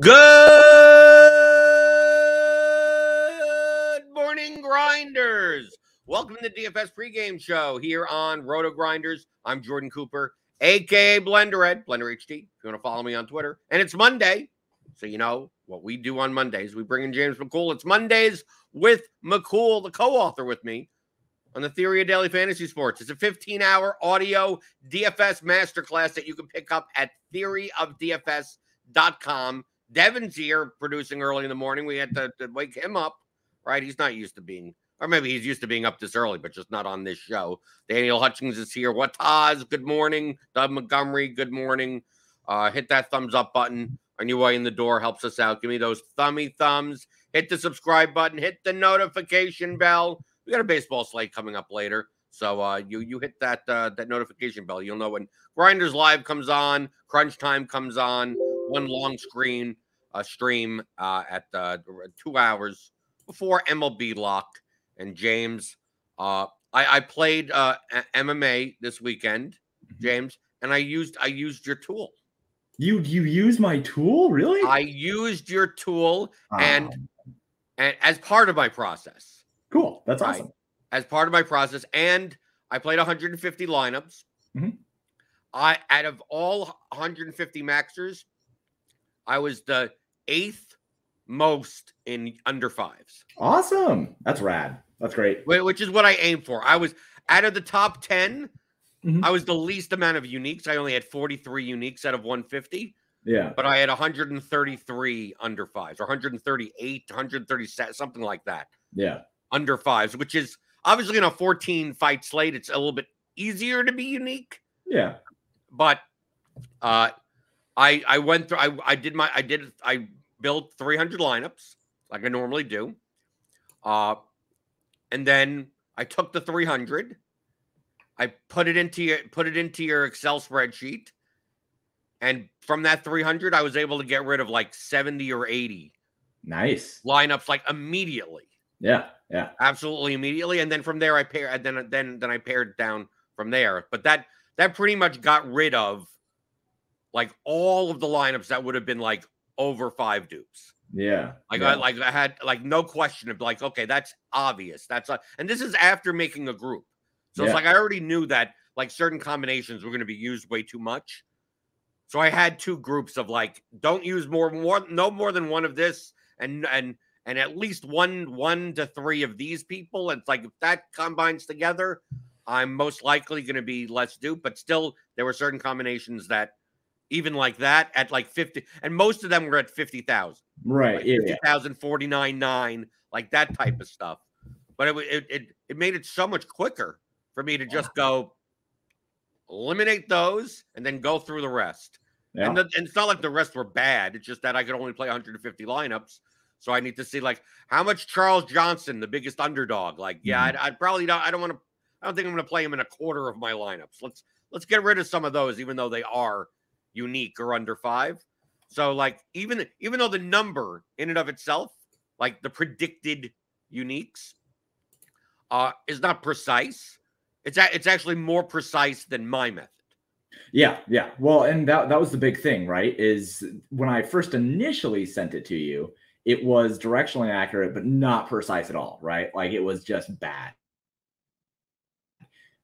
Good morning, grinders. Welcome to the DFS pregame show here on Roto Grinders. I'm Jordan Cooper, aka Blendered, Blender HD. If you want to follow me on Twitter, and it's Monday, so you know what we do on Mondays. We bring in James McCool. It's Mondays with McCool, the co-author with me on the Theory of Daily Fantasy Sports. It's a 15-hour audio DFS masterclass that you can pick up at theoryofdfs.com. Devin's here producing early in the morning. We had to, to wake him up, right? He's not used to being, or maybe he's used to being up this early, but just not on this show. Daniel Hutchings is here. Wataz, good morning. Doug Montgomery, good morning. Uh, hit that thumbs up button on your way in the door. Helps us out. Give me those thummy thumbs. Hit the subscribe button. Hit the notification bell. We got a baseball slate coming up later. So uh, you you hit that uh, that notification bell. You'll know when Grinders Live comes on, Crunch Time comes on, one long screen uh, stream uh, at uh, two hours before MLB lock. And James, uh, I, I played uh, MMA this weekend, James, and I used I used your tool. You you use my tool, really? I used your tool and and as part of my process. cool. That's Right. awesome. as part of my process, and I played 150 lineups. Mhm. I out of all 150 maxers, I was the eighth most in under fives, Awesome. That's rad. That's great. whi- which is what I aim for. I was out of the top 10. Mhm. I was the least amount of uniques. I only had 43 uniques out of 150, Yeah. but I had 133 under fives or 138, 137, something like that. Yeah. under fives, which is obviously in a 14 fight slate. It's a little bit easier to be unique, Yeah. but uh, I I went through. I I did my I did I built 300 lineups like I normally do, uh, and then I took the 300. I put it into your put it into your Excel spreadsheet, and from that 300, I was able to get rid of like 70 or 80 Nice. lineups like immediately. Yeah. Yeah. absolutely immediately and then from there i paired and then then then i pared down from there but that that pretty much got rid of like all of the lineups that would have been like over five dupes Yeah. like yeah. i like i had like no question of like okay that's obvious that's a, and this is after making a group so Yeah. it's like i already knew that like certain combinations were going to be used way too much so i had two groups of like don't use more more no more than one of this and and and at least one one to three of these people. It's like if that combines together, I'm most likely going to be less duped. But still, there were certain combinations that even like that at like 50, and most of them were at 50,000. right. Like yeah. yeah. 50,000, 49, 9, like that type of stuff. But it, it, it, it made it so much quicker for me to just go, eliminate those, and then go through the rest. Yeah. And, the, and it's not like the rest were bad. It's just that I could only play 150 lineups. So I need to see like how much Charles Johnson, the biggest underdog. Like, yeah, mm-hmm. I'd, I'd probably not. I don't want to. I don't think I'm going to play him in a quarter of my lineups. Let's let's get rid of some of those, even though they are unique or under five. So like even even though the number in and of itself, like the predicted uniques, uh, is not precise. It's a, it's actually more precise than my method. Yeah, yeah. Well, and that that was the big thing, right? Is when I first initially sent it to you, it was directionally accurate, but not precise at all, right? Like it was just bad.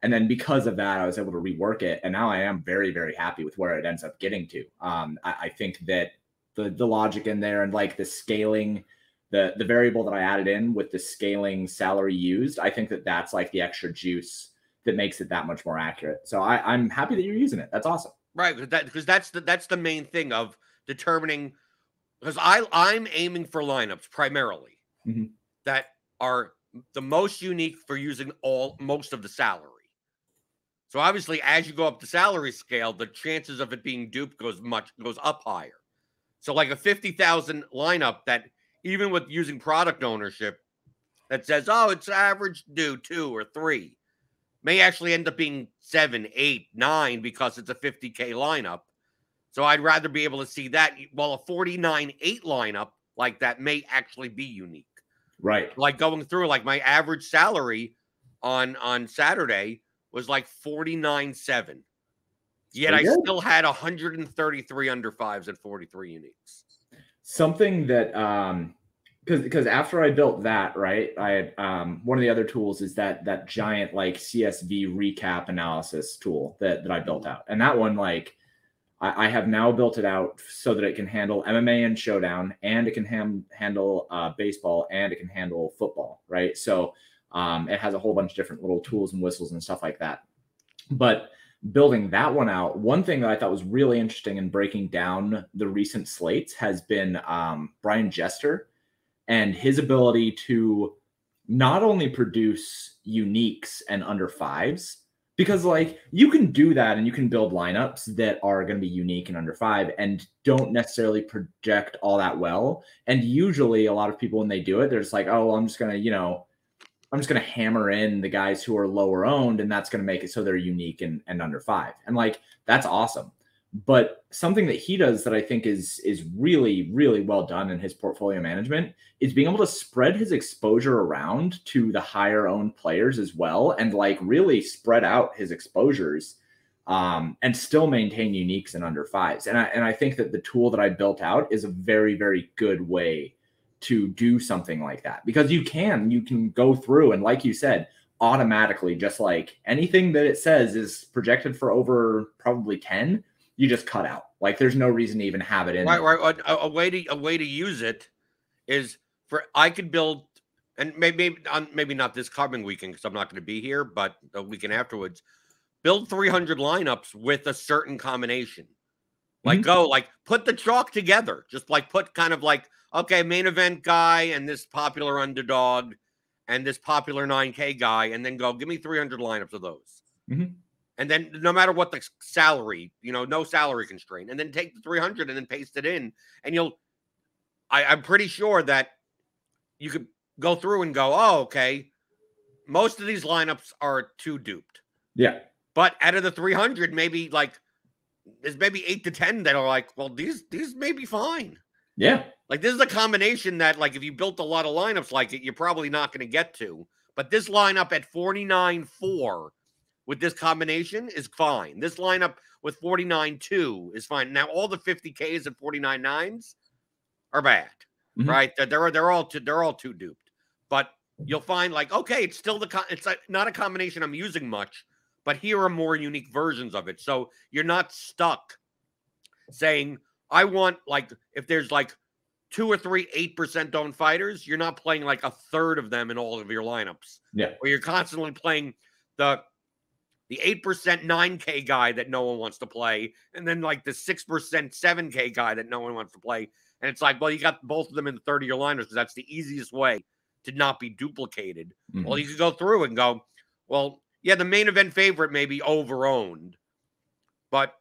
And then because of that, I was able to rework it, and now I am very, very happy with where it ends up getting to. Um, I, I think that the the logic in there and like the scaling, the the variable that I added in with the scaling salary used, I think that that's like the extra juice that makes it that much more accurate. So I, I'm happy that you're using it. That's awesome. Right, because that because that's the that's the main thing of determining because I I'm aiming for lineups primarily Mhm. that are the most unique for using all most of the salary. So obviously, as you go up the salary scale, the chances of it being duped goes much goes up higher. So like a fifty thousand lineup that even with using product ownership that says, oh, it's average due two or three, may actually end up being seven, eight, nine because it's a 50K lineup. So I'd rather be able to see that while a 49 8 lineup like that may actually be unique. Right. Like going through, like my average salary on on Saturday was like 49 7. Yet I still had 133 under fives and 43 uniques. something that um because because after I built that, right, I had um one of the other tools is that that giant like CSV recap analysis tool that that I built out, and that one like I, I have now built it out so that it can handle MMA and Showdown, and it can ham- handle uh, baseball, and it can handle football, right? So um, it has a whole bunch of different little tools and whistles and stuff like that. But building that one out, one thing that I thought was really interesting in breaking down the recent slates has been um, Brian Jester and his ability to not only produce uniques and under fives, because like you can do that and you can build lineups that are going to be unique and under five and don't necessarily project all that well. And usually, a lot of people when they do it, they're just like, oh, well, I'm just going to, you know, I'm just going to hammer in the guys who are lower owned, and that's going to make it so they're unique and, and under five. And like that's awesome. But something that he does that I think is is really really well done in his portfolio management is being able to spread his exposure around to the higher owned players as well, and like really spread out his exposures, um, and still maintain uniques and under fives. And I and I think that the tool that I built out is a very very good way to do something like that because you can you can go through and like you said automatically just like anything that it says is projected for over probably 10 you just cut out like there's no reason to even have it in Right, right. A, a way to a way to use it is for I could build, and maybe maybe, on, maybe not this coming weekend because I'm not going to be here, but the weekend afterwards, build 300 lineups with a certain combination. Like Mhm. go like put the chalk together, just like put kind of like okay, main event guy and this popular underdog and this popular 9K guy, and then go give me 300 lineups of those. Mhm. And then no matter what the salary, you know, no salary constraint, and then take the 300 and then paste it in, and you'll. I, I'm pretty sure that you could go through and go, oh, okay, most of these lineups are too duped. yeah But out of the 300, maybe like there's maybe eight to 10 that are like, well, these these may be fine. yeah Like this is a combination that, like, if you built a lot of lineups like it, you're probably not going to get to. But this lineup at 49 4 with this combination is fine. This lineup with 49 2 is fine. Now, all the 50Ks and 49 9s are bad, Mhm. right? They're, they're, they're all too, they're all too duped. But you'll find, like, okay, it's still the, it's like not a combination I'm using much, but here are more unique versions of it. So you're not stuck saying, I want, like, if there's like, two or three eight percent owned fighters, you're not playing like a third of them in all of your lineups. Yeah. Where you're constantly playing the the eight percent nine K guy that no one wants to play, and then like the six percent seven K guy that no one wants to play. And it's like, well, you got both of them in the 30 year liners because that's the easiest way to not be duplicated. Mhm. Well, you could go through and go, well, yeah, the main event favorite may be over owned, But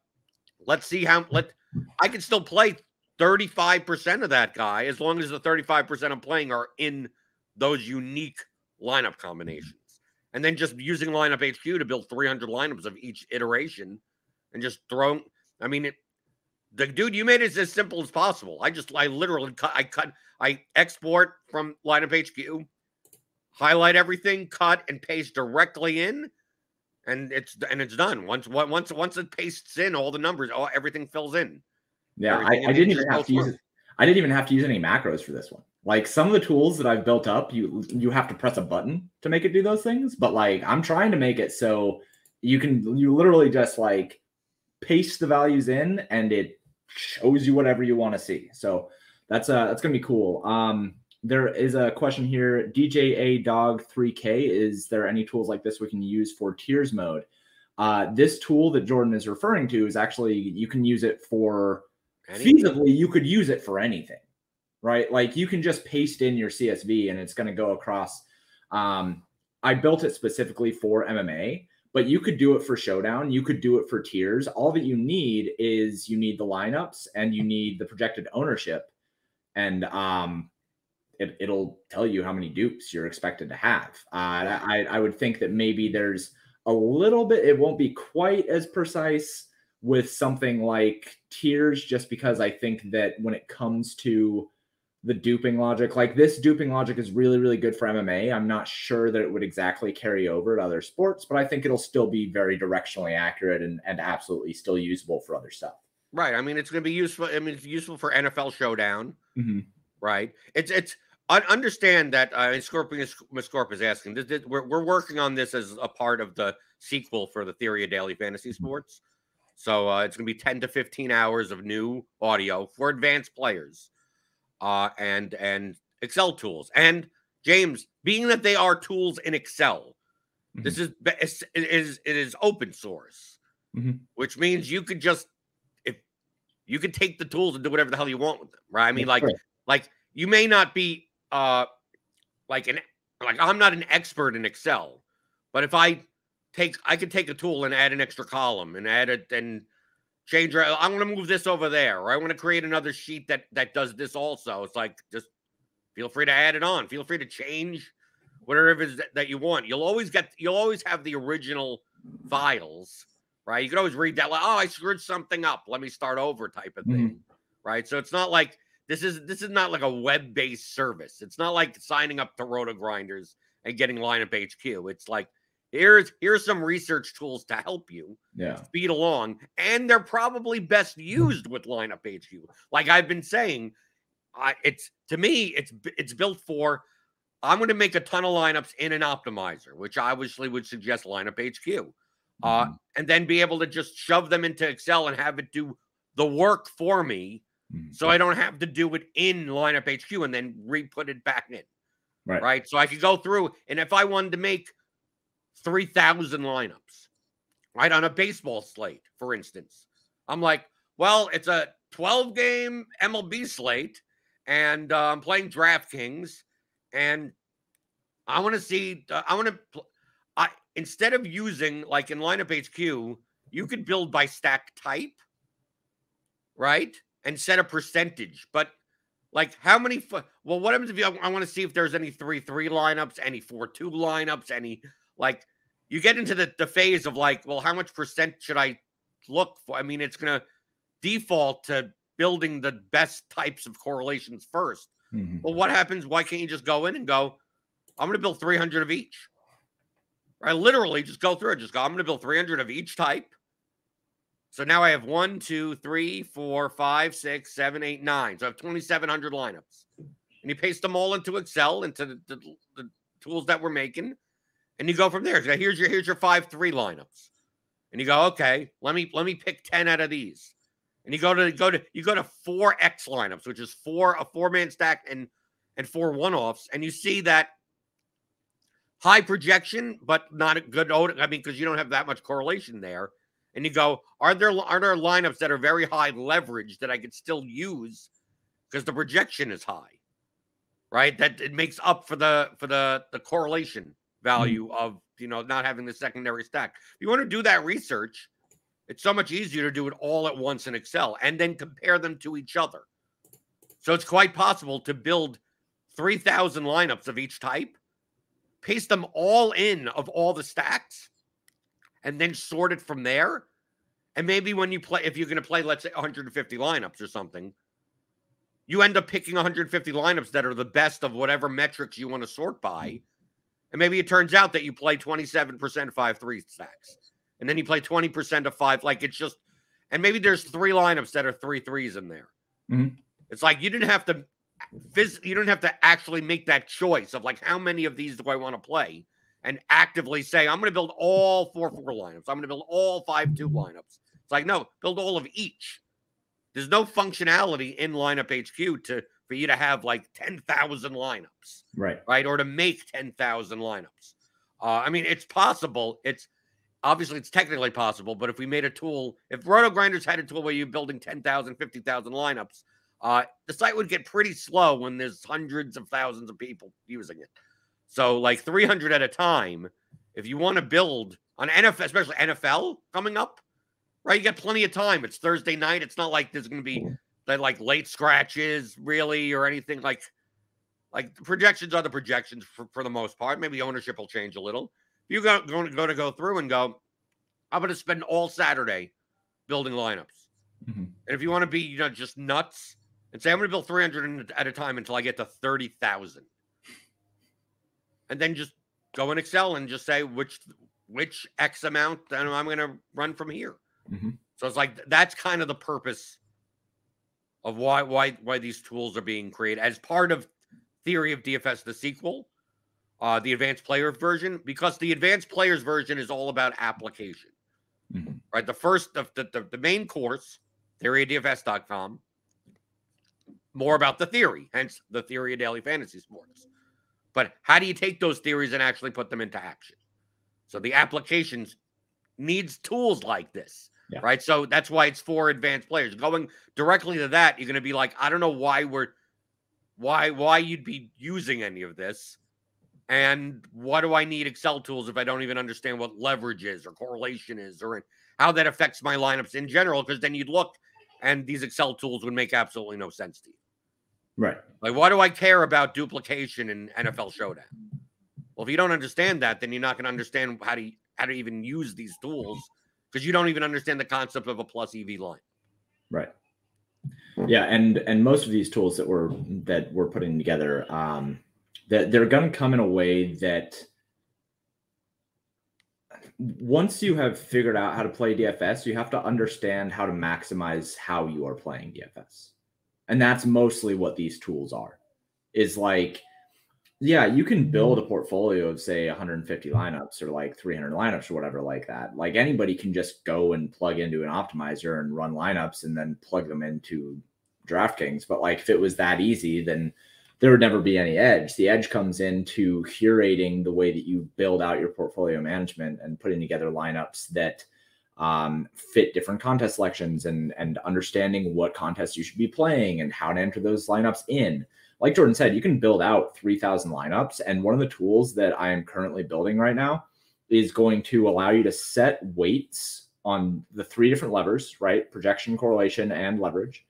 let's see how let I can still play 35% of that guy as long as the 35% I'm playing are in those unique lineup combinations. And then just using lineup HQ to build 300 lineups of each iteration and just throw I mean it the dude you made it as simple as possible. I just I literally cut I cut I export from lineup HQ, highlight everything, cut and paste directly in and it's and it's done. Once once once it pastes in all the numbers, all everything fills in. Yeah, I, I didn't even have to use it. I didn't even have to use any macros for this one. Like some of the tools that I've built up, you you have to press a button to make it do those things. But like I'm trying to make it so you can you literally just like paste the values in and it shows you whatever you want to see. So that's uh that's gonna be cool. Um there is a question here. DJA Dog 3K. Is there any tools like this we can use for tiers mode? Uh, this tool that Jordan is referring to is actually you can use it for Anything. feasibly you could use it for anything right? Like you can just paste in your csv and it's going to go across um i built it specifically for mma but you could do it for showdown you could do it for tiers all that you need is you need the lineups and you need the projected ownership. And um it, it'll tell you how many dupes you're expected to have. Uh, I, I would think that maybe there's a little bit it won't be quite as precise with something like tiers just because i think that when it comes to the duping logic like this duping logic is really really good for mma i'm not sure that it would exactly carry over to other sports but i think it'll still be very directionally accurate and, and absolutely still usable for other stuff Right. I mean, it's going to be useful. I mean, it's useful for NFL Showdown. mm-hmm. Right. It's it's. I understand that. Uh, Scorpion Scorp is asking. This, this, we're we're working on this as a part of the sequel for the Theory of Daily Fantasy Sports. So uh, it's going to be ten to fifteen hours of new audio for advanced players, uh, and and Excel tools. And James, being that they are tools in Excel, this is it is it is open source, Mhm. which means you could just if you could take the tools and do whatever the hell you want with them, right? I mean, like like you may not be uh like an like I'm not an expert in Excel, but if I take I could take a tool and add an extra column and add it and change I want to move this over there, or I want to create another sheet that that does this also. It's like just feel free to add it on. Feel free to change whatever it is that, that you want. You'll always get you'll always have the original files, right? You can always read that like, oh, I screwed something up. Let me start over type of thing. Mm-hmm. Right. So it's not like this is this is not like a web-based service. It's not like signing up to Roto Grinders and getting lineup HQ. It's like here's here's some research tools to help you yeah speed along, and they're probably best used with lineup HQ. Like I've been saying, I it's to me, it's it's built for. I'm going to make a ton of lineups in an optimizer, which I obviously would suggest lineup HQ, uh, Mhm. and then be able to just shove them into Excel and have it do the work for me, Mhm. so I don't have to do it in lineup HQ and then re-put it back in right right? So I could go through, and if I wanted to make 3,000 lineups, right, on a baseball slate, for instance, I'm like, well, it's a 12 game MLB slate, and uh, I'm playing DraftKings, and I want to see, uh, I want to, pl- I instead of using like in lineup HQ, you could build by stack type, right, and set a percentage, but like how many? Fu- well, what happens if you? I want to see if there's any three three lineups, any four two lineups, any like you get into the the phase of like, well, how much percent should I look for? I mean, it's gonna default to building the best types of correlations first. Mhm. Well, what happens? Why can't you just go in and go? I'm going to build 300 of each. Right? Literally, just go through it. Just go. I'm going to build 300 of each type. So now I have one, two, three, four, five, six, seven, eight, nine. So I have 2,700 lineups. And you paste them all into Excel, into the, the, the tools that we're making, and you go from there. Here's your here's your five three lineups, and you go, okay, let me let me pick 10 out of these. And you go to go to you go to four X lineups, which is four a four man stack and and four one offs, and you see that high projection, but not a good. I mean, because you don't have that much correlation there. And you go, are there are there lineups that are very high leverage that I could still use because the projection is high, right? That it makes up for the for the the correlation Mm-hmm. value of you know not having the secondary stack. If you want to do that research, It's so much easier to do it all at once in Excel and then compare them to each other. So it's quite possible to build 3,000 lineups of each type, paste them all in of all the stacks, and then sort it from there. And maybe when you play, if you're going to play, let's say 150 lineups or something, you end up picking 150 lineups that are the best of whatever metrics you want to sort by. Mm-hmm. And maybe it turns out that you play 27% five three stacks. And then you play 20% of five. Like it's just, and maybe there's three lineups that are three threes in there. Mhm. It's like you didn't have to phys- you don't have to actually make that choice of like how many of these do I want to play and actively say I'm going to build all four four lineups. I'm going to build all five two lineups. It's like no, build all of each. There's no functionality in lineup HQ to for you to have like 10,000 lineups, Right. right? Or to make 10,000 lineups. Uh, I mean, it's possible. It's obviously it's technically possible, but if we made a tool, if Roto Grinders had a tool where you're building 10,000, 50,000 lineups, uh, the site would get pretty slow when there's hundreds of thousands of people using it. So, like 300 at a time, if you want to build on NFL, especially NFL coming up, right? You got plenty of time. It's Thursday night. It's not like there's going to be that like late scratches really or anything like like projections are the projections for, for the most part. Maybe ownership will change a little. If you're going, going, going to go through and go, I'm going to spend all Saturday building lineups. Mhm. And if you want to be, you know, just nuts and say, I'm going to build 300 at a time until I get to 30,000. And then just go in Excel and just say which which X amount and I'm going to run from here. Mhm. So it's like that's kind of the purpose of why why why these tools are being created as part of Theory of DFS, the sequel, uh, the advanced player version, because the advanced players version is all about application. Mhm. Right. The first the, the, the, the main course, theoryofdfs.com, more about the theory, hence the theory of daily fantasy sports. But how do you take those theories and actually put them into action? So the applications needs tools like this. Yeah. Right. So that's why it's for advanced players. Going directly to that, you're going to be like, I don't know why we're why why you'd be using any of this. And what do I need Excel tools if I don't even understand what leverage is or correlation is or how that affects my lineups in general? Because then you'd look and these Excel tools would make absolutely no sense to you. Right. Like, why do I care about duplication in NFL Showdown? Well, if you don't understand that, then you're not going to understand how to how to even use these tools because you don't even understand the concept of a plus EV line. Right. Yeah, and and most of these tools that we're that we're putting together, um, that they're going to come in a way that once you have figured out how to play DFS, you have to understand how to maximize how you are playing DFS, and that's mostly what these tools are. Is like, yeah, you can build a portfolio of say 150 lineups or like 300 lineups or whatever like that. Like anybody can just go and plug into an optimizer and run lineups and then plug them into DraftKings. But like if it was that easy, then there would never be any edge. The edge comes into curating the way that you build out your portfolio management and putting together lineups that um, fit different contest selections and and understanding what contests you should be playing and how to enter those lineups in like Jordan said, you can build out 3,000 lineups. And one of the tools that I am currently building right now is going to allow you to set weights on the three different levers, right? Projection, correlation, and leverage.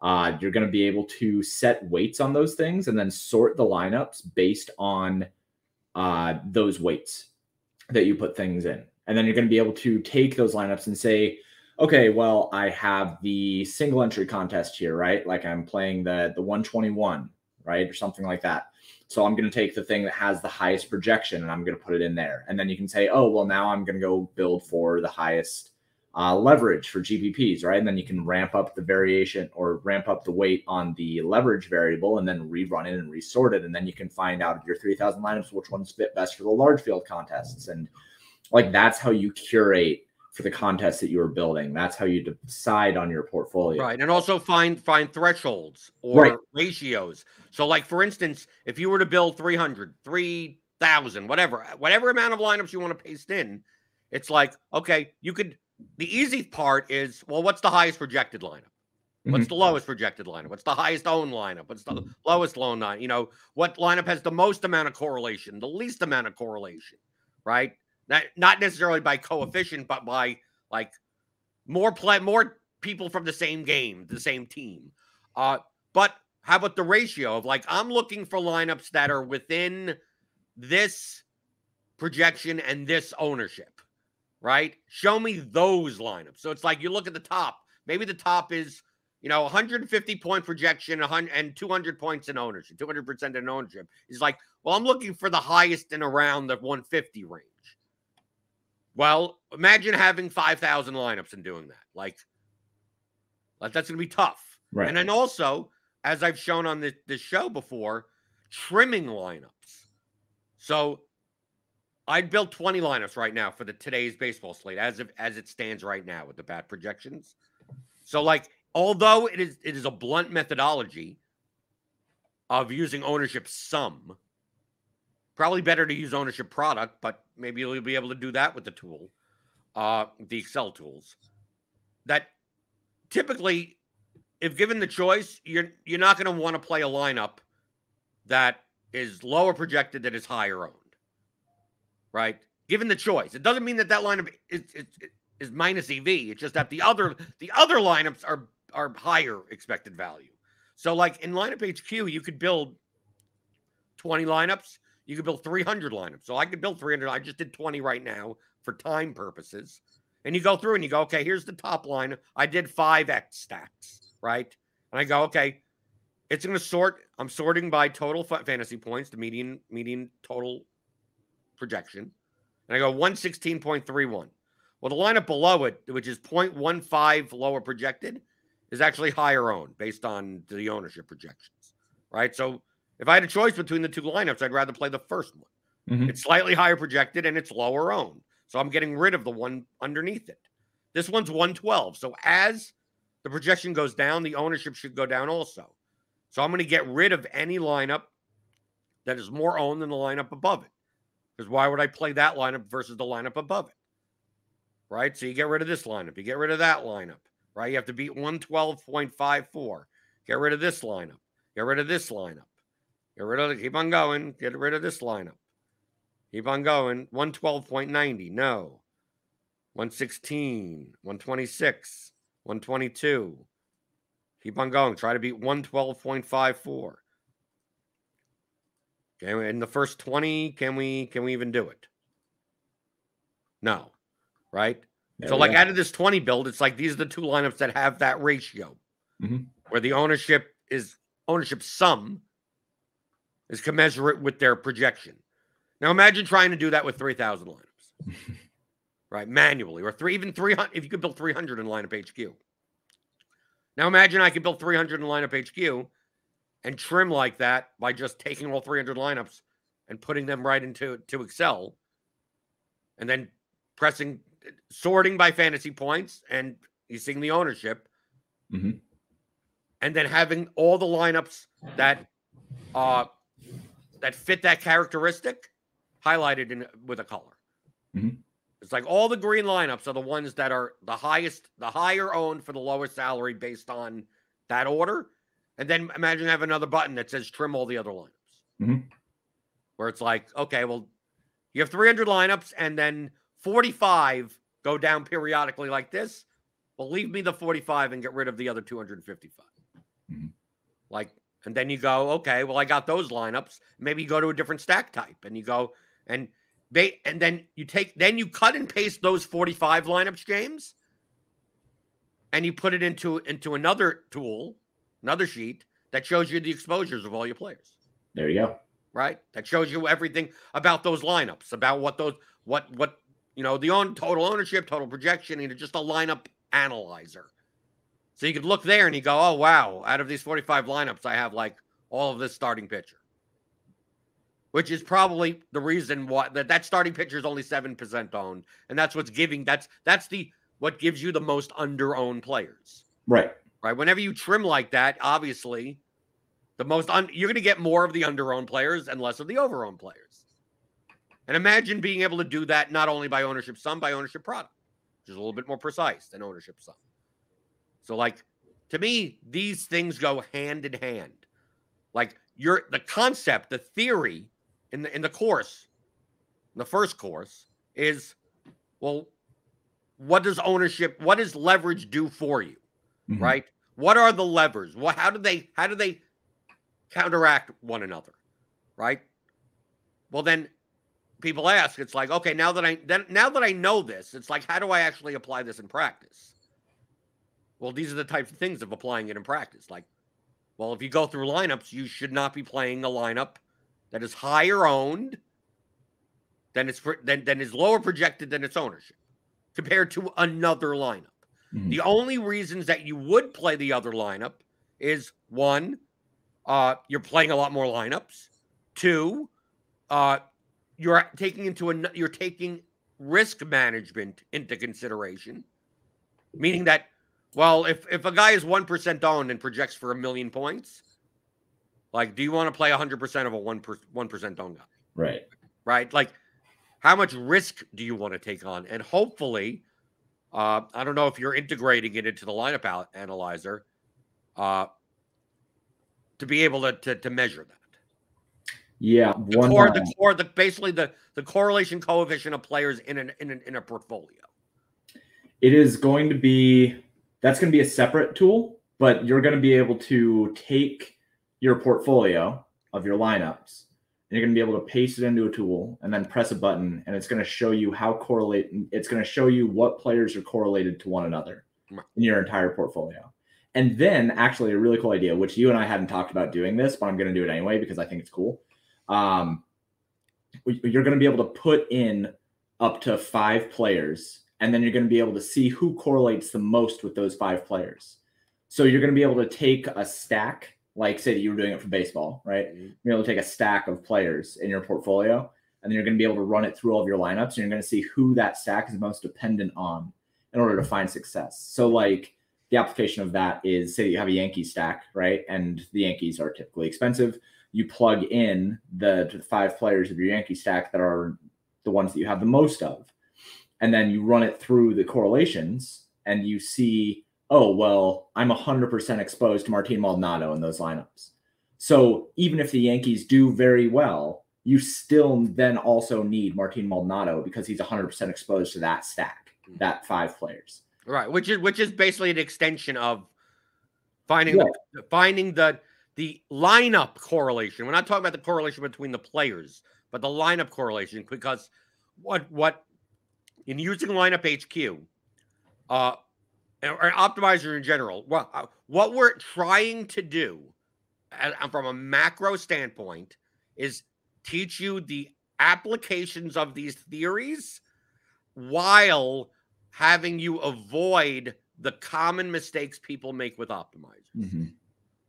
Uh, you're going to be able to set weights on those things and then sort the lineups based on uh, those weights that you put things in. And then you're going to be able to take those lineups and say, okay, well, I have the single entry contest here, right? Like I'm playing the the 121, right? Or something like that. So I'm going to take the thing that has the highest projection and I'm going to put it in there. And then you can say, oh, well, now I'm going to go build for the highest uh, leverage for GPPs, right? And then you can ramp up the variation or ramp up the weight on the leverage variable and then rerun it and resort it. And then you can find out of your 3000 lineups which ones fit best for the large field contests. And like that's how you curate for the contest that you are building. That's how you decide on your portfolio. Right. And also find find thresholds or Right. ratios. So like for instance, if you were to build 300, 3000, whatever, whatever amount of lineups you want to paste in, it's like, okay, you could the easy part is, well, what's the highest projected lineup? What's Mhm. the lowest projected lineup? What's the highest owned lineup? What's the lowest loan line? You know, what lineup has the most amount of correlation, the least amount of correlation, right? Not not necessarily by coefficient, but by like more play, more people from the same game, the same team. Uh, but how about the ratio of like I'm looking for lineups that are within this projection and this ownership, right? Show me those lineups. So it's like you look at the top. Maybe the top is you know 150 point projection, 100 and 200 points in ownership, 200 percent in ownership. Is like, well, I'm looking for the highest in around the 150 range. Well, imagine having 5,000 lineups and doing that. Like, like that's going to be tough. Right. And then also, as I've shown on this, this show before, trimming lineups. So I'd build 20 lineups right now for the today's baseball slate as if as it stands right now with the bat projections. So like although it is it is a blunt methodology of using ownership sum, probably better to use ownership product, but maybe you'll be able to do that with the tool, uh, the Excel tools. That typically if given the choice, you're you're not going to want to play a lineup that is lower projected that is higher owned, right? Given the choice, it doesn't mean that that lineup is, is, is minus EV. It's just that the other the other lineups are are higher expected value. So, like in lineup HQ, you could build twenty lineups. You could build three hundred lineups. So I could build three hundred. I just did twenty right now for time purposes. And you go through and you go, okay, here's the top line. I did five X stacks right? And I go, okay, it's going to sort. I'm sorting by total fantasy points, the median median total projection, and I go 116.31. Well, the lineup below it, which is 0.15 lower projected, is actually higher owned based on the ownership projections, right? So if I had a choice between the two lineups, I'd rather play the first one. Mm-hmm. It's slightly higher projected and it's lower owned. So I'm getting rid of the one underneath it. This one's 112. So as the projection goes down, the ownership should go down also. So I'm going to get rid of any lineup that is more owned than the lineup above it. Because why would I play that lineup versus the lineup above it? Right? So you get rid of this lineup, you get rid of that lineup, right? You have to beat 112.54. Get rid of this lineup, get rid of this lineup, get rid of it, keep on going, get rid of this lineup. Keep on going. 112.90. No. 116, 126, 122. Keep on going. Try to beat 112.54. Okay, in the first 20, can we can we even do it? No. Right? so like out of this 20 build, it's like these are the two lineups that have that ratio mm-hmm. where the ownership is ownership sum is commensurate with their projection. Now imagine trying to do that with 3,000 lineups. right? Manually, or three, even 300, if you could build 300 in lineup HQ. Now imagine I could build 300 in lineup HQ and trim like that by just taking all 300 lineups and putting them right into to Excel and then pressing sorting by fantasy points and you seeing the ownership. Mm-hmm. And then having all the lineups that uh that fit that characteristic highlighted in with a color. Mm-hmm. It's like all the green lineups are the ones that are the highest, the higher owned for the lowest salary based on that order. And then imagine have another button that says trim all the other lineups. Mm-hmm. Where it's like, okay, well, you have 300 lineups and then 45 go down periodically like this. Well, leave me the 45 and get rid of the other 255. Mm-hmm. Like, and then you go, okay, well, I got those lineups. Maybe you go to a different stack type and you go, and they and then you take then you cut and paste those 45 lineups, James, and you put it into into another tool, another sheet that shows you the exposures of all your players. There you go. Right? That shows you everything about those lineups, about what those what what you know, the on total ownership, total projection, and just a lineup analyzer. So you could look there and you go, oh wow, out of these 45 lineups, I have like all of this starting pitcher which is probably the reason why that, that starting pitcher is only 7% owned. And that's what's giving that's that's the what gives you the most under owned players. Right. Right. Whenever you trim like that, obviously the most un, you're going to get more of the under owned players and less of the over owned players. And imagine being able to do that not only by ownership sum, by ownership product, which is a little bit more precise than ownership sum. So, like, to me, these things go hand in hand. Like, you're the concept, the theory in the in the course, the first course is well, what does ownership, what does leverage do for you? Mhm. Right? What are the levers? What how do they how do they counteract one another? Right? Well then people ask, it's like, okay, now that I then now that I know this, it's like, how do I actually apply this in practice? Well, these are the types of things of applying it in practice. Like, well, if you go through lineups, you should not be playing a lineup that is higher owned than it's than, than is lower projected than its ownership compared to another lineup. Mhm. The only reasons that you would play the other lineup is one, uh, you're playing a lot more lineups. Two, uh, you're taking into a you're taking risk management into consideration, meaning that well, if if a guy is one percent owned and projects for a million points, like, do you want to play hundred percent of a one one percent owned guy? Right. right? Like, how much risk do you want to take on? And hopefully, uh, I don't know if you're integrating it into the lineup analyzer uh, to be able to, to to measure that. Yeah. The One. core, the core, the basically the the correlation coefficient of players in an in, an, in a portfolio. it is going to be that's going to be a separate tool, but you're going to be able to take your portfolio of your lineups and you're going to be able to paste it into a tool and then press a button and it's going to show you how correlate it's going to show you what players are correlated to one another in your entire portfolio. And then actually a really cool idea which you and I hadn't talked about doing this, but I'm going to do it anyway because I think it's cool. Um you're going to be able to put in up to 5 players and then you're going to be able to see who correlates the most with those 5 players. So you're going to be able to take a stack like say that you were doing it for baseball, right? Mhm. You're able to take a stack of players in your portfolio, and then you're going to be able to run it through all of your lineups, and you're going to see who that stack is most dependent on in order to find success. So, like the application of that is say you have a Yankee stack, right? And the Yankees are typically expensive. You plug in the, the five players of your Yankee stack that are the ones that you have the most of, and then you run it through the correlations, and you see oh well i'm 100% exposed to martin maldonado in those lineups so even if the yankees do very well you still then also need martin maldonado because he's 100% exposed to that stack mm. that five players Right, which is which is basically an extension of finding Yeah. the, finding the the lineup correlation. We're not talking about the correlation between the players, but the lineup correlation because what what in using lineup HQ, uh, or optimizer in general, what uh, what we're trying to do, from a macro standpoint, is teach you the applications of these theories while having you avoid the common mistakes people make with optimizers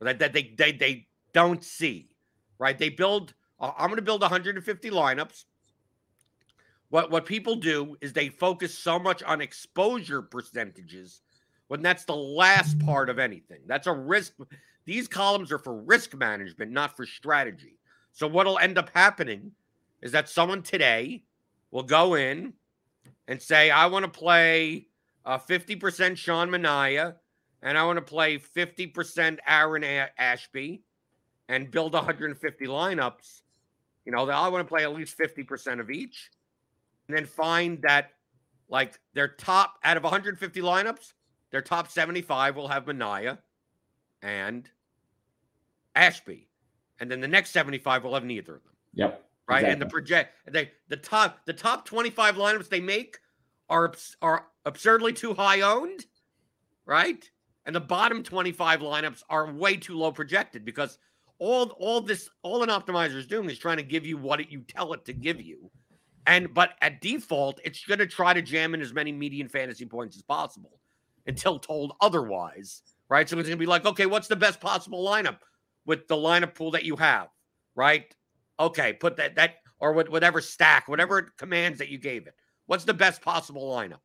that, that they, they they don't see right? They build uh, i'm going to build 150 lineups what what people do is they focus so much on exposure percentages when that's the last part of anything. That's a risk. These columns are for risk management not for strategy. So what'll end up happening is that someone today will go in and say i want to play uh, 50% sean manaea and I want to play 50% Aaron A- Ashby and build 150 lineups, you know, I want to play at least 50% of each. And then find that like their top out of 150 lineups, their top 75 will have Manaea and Ashby. And then the next 75 will have neither of them yep right? And the project they the top the top 25 lineups they make are are absurdly too high owned, right? And the bottom 25 lineups are way too low projected because all all this all an optimizer is doing is trying to give you what it, you tell it to give you. And but at default, it's going to try to jam in as many median fantasy points as possible until told otherwise, right? So it's going to be like, okay, what's the best possible lineup with the lineup pool that you have, right? Okay, put that that or what whatever stack, whatever commands that you gave it. What's the best possible lineup?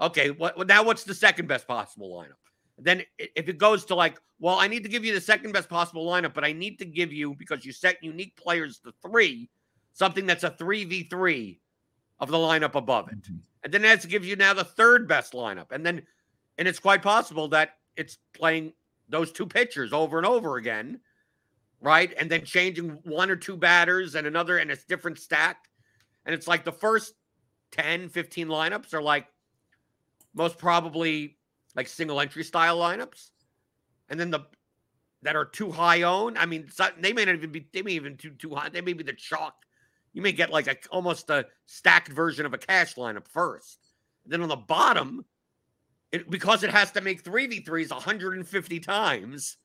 Okay, what now? What's the second best possible lineup? Then if it goes to like, well, I need to give you the second best possible lineup, but I need to give you because you set unique players to three, something that's a three v three of the lineup above it, mm-hmm. and then that gives you now the third best lineup, and then and it's quite possible that it's playing those two pitchers over and over again, right? And then changing one or two batters and another, and it's different stack. And it's like the first 10, 15 lineups are like, most probably like single entry style lineups, and then the that are too high owned. I mean, they may not even be. They may even too too high. They may be the chalk. You may get like a almost a stacked version of a cash lineup first. Then on the bottom, it, because it has to make three v threes 150 times,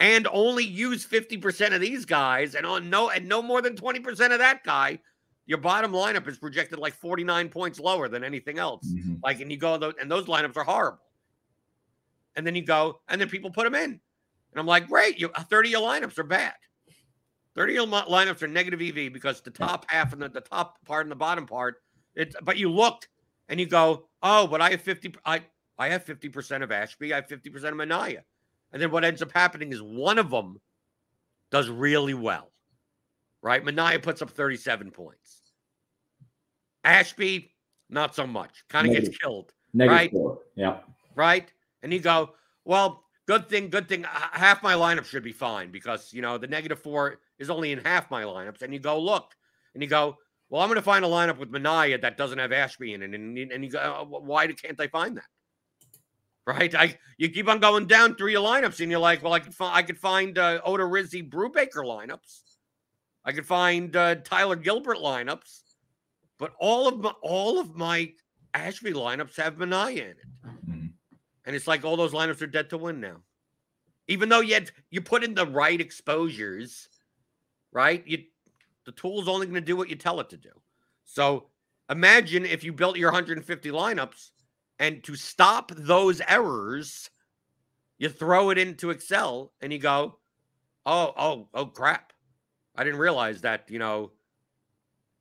and only use 50 percent of these guys, and on no and no more than 20 percent of that guy, your bottom lineup is projected like 49 points lower than anything else. Mhm. Like, and you go, and those lineups are horrible. And then you go, and then people put them in. And I'm like, great, you 30 of your lineups are bad. 30 of your lineups are negative EV because the top half and the, the top part and the bottom part, it's but you look and you go, oh, but I have 50, I I have 50% of Ashby, I have 50% of Manaea. And then what ends up happening is one of them does really well. Right? Manaea puts up 37 points. Ashby, not so much. Kind of gets killed Negative Right. four. Yeah. right? And you go, well, good thing, good thing. Half my lineup should be fine because you know the negative four is only in half my lineups. And you go look, and you go, well, I'm going to find a lineup with Manaea that doesn't have Ashby in it, and and you go, "Uh, why can't I find that? Right? I you keep on going down through your lineups, and you're like, well, I could find I could find uh, Odorizzi Brubaker lineups. I could find uh, Tyler Gilbert lineups, but all of my all of my Ashby lineups have Manaea in it. And it's like all those lineups are dead to win now. Even though you you put in the right exposures, right? You the tool's only going to do what you tell it to do. So imagine if you built your 150 lineups and to stop those errors, you throw it into Excel and you go, "Oh, oh, oh crap. I didn't realize that, you know,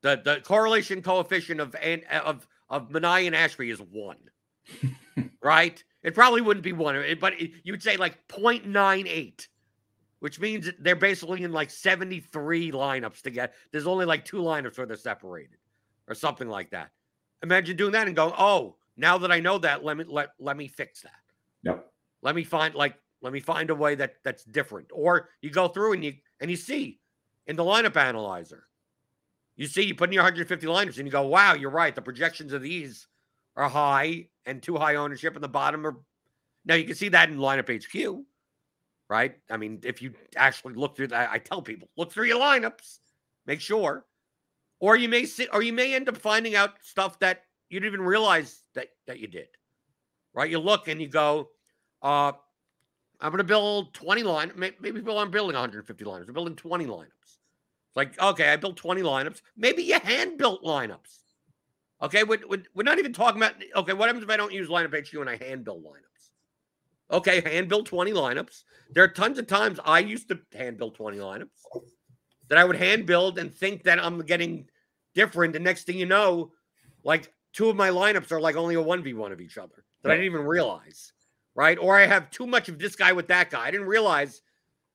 the the correlation coefficient of of of Manaea and Ashby is 1." right? It probably wouldn't be one, it- but it, you would say like 0.98, which means they're basically in like 73 lineups to get. There's only like two lineups where they're separated or something like that. Imagine doing that and going, oh, now that I know that, let me let let me fix that. Yep. Let me find like let me find a way that that's different. Or you go through and you and you see in the lineup analyzer, you see you put in your 150 lineups and you go, wow, you're right. The projections of these are high and too high ownership, and the bottom are now you can see that in lineup HQ, right? I mean, if you actually look through that, I tell people look through your lineups, make sure, or you may sit, or you may end up finding out stuff that you didn't even realize that that you did, right? You look and you go, uh, I'm going to build 20 line, maybe Bill, I'm building 150 lineups. I'm building 20 lineups. It's like, okay, I built 20 lineups. Maybe you hand built lineups. Okay, we're, we're, we're not even talking about. Okay, what happens if I don't use lineup HQ and I hand build lineups? Okay, hand build 20 lineups. There are tons of times I used to hand build 20 lineups that I would hand build and think that I'm getting different. And next thing you know, like two of my lineups are like only a 1v1 of each other that I didn't even realize. Right. Or I have too much of this guy with that guy. I didn't realize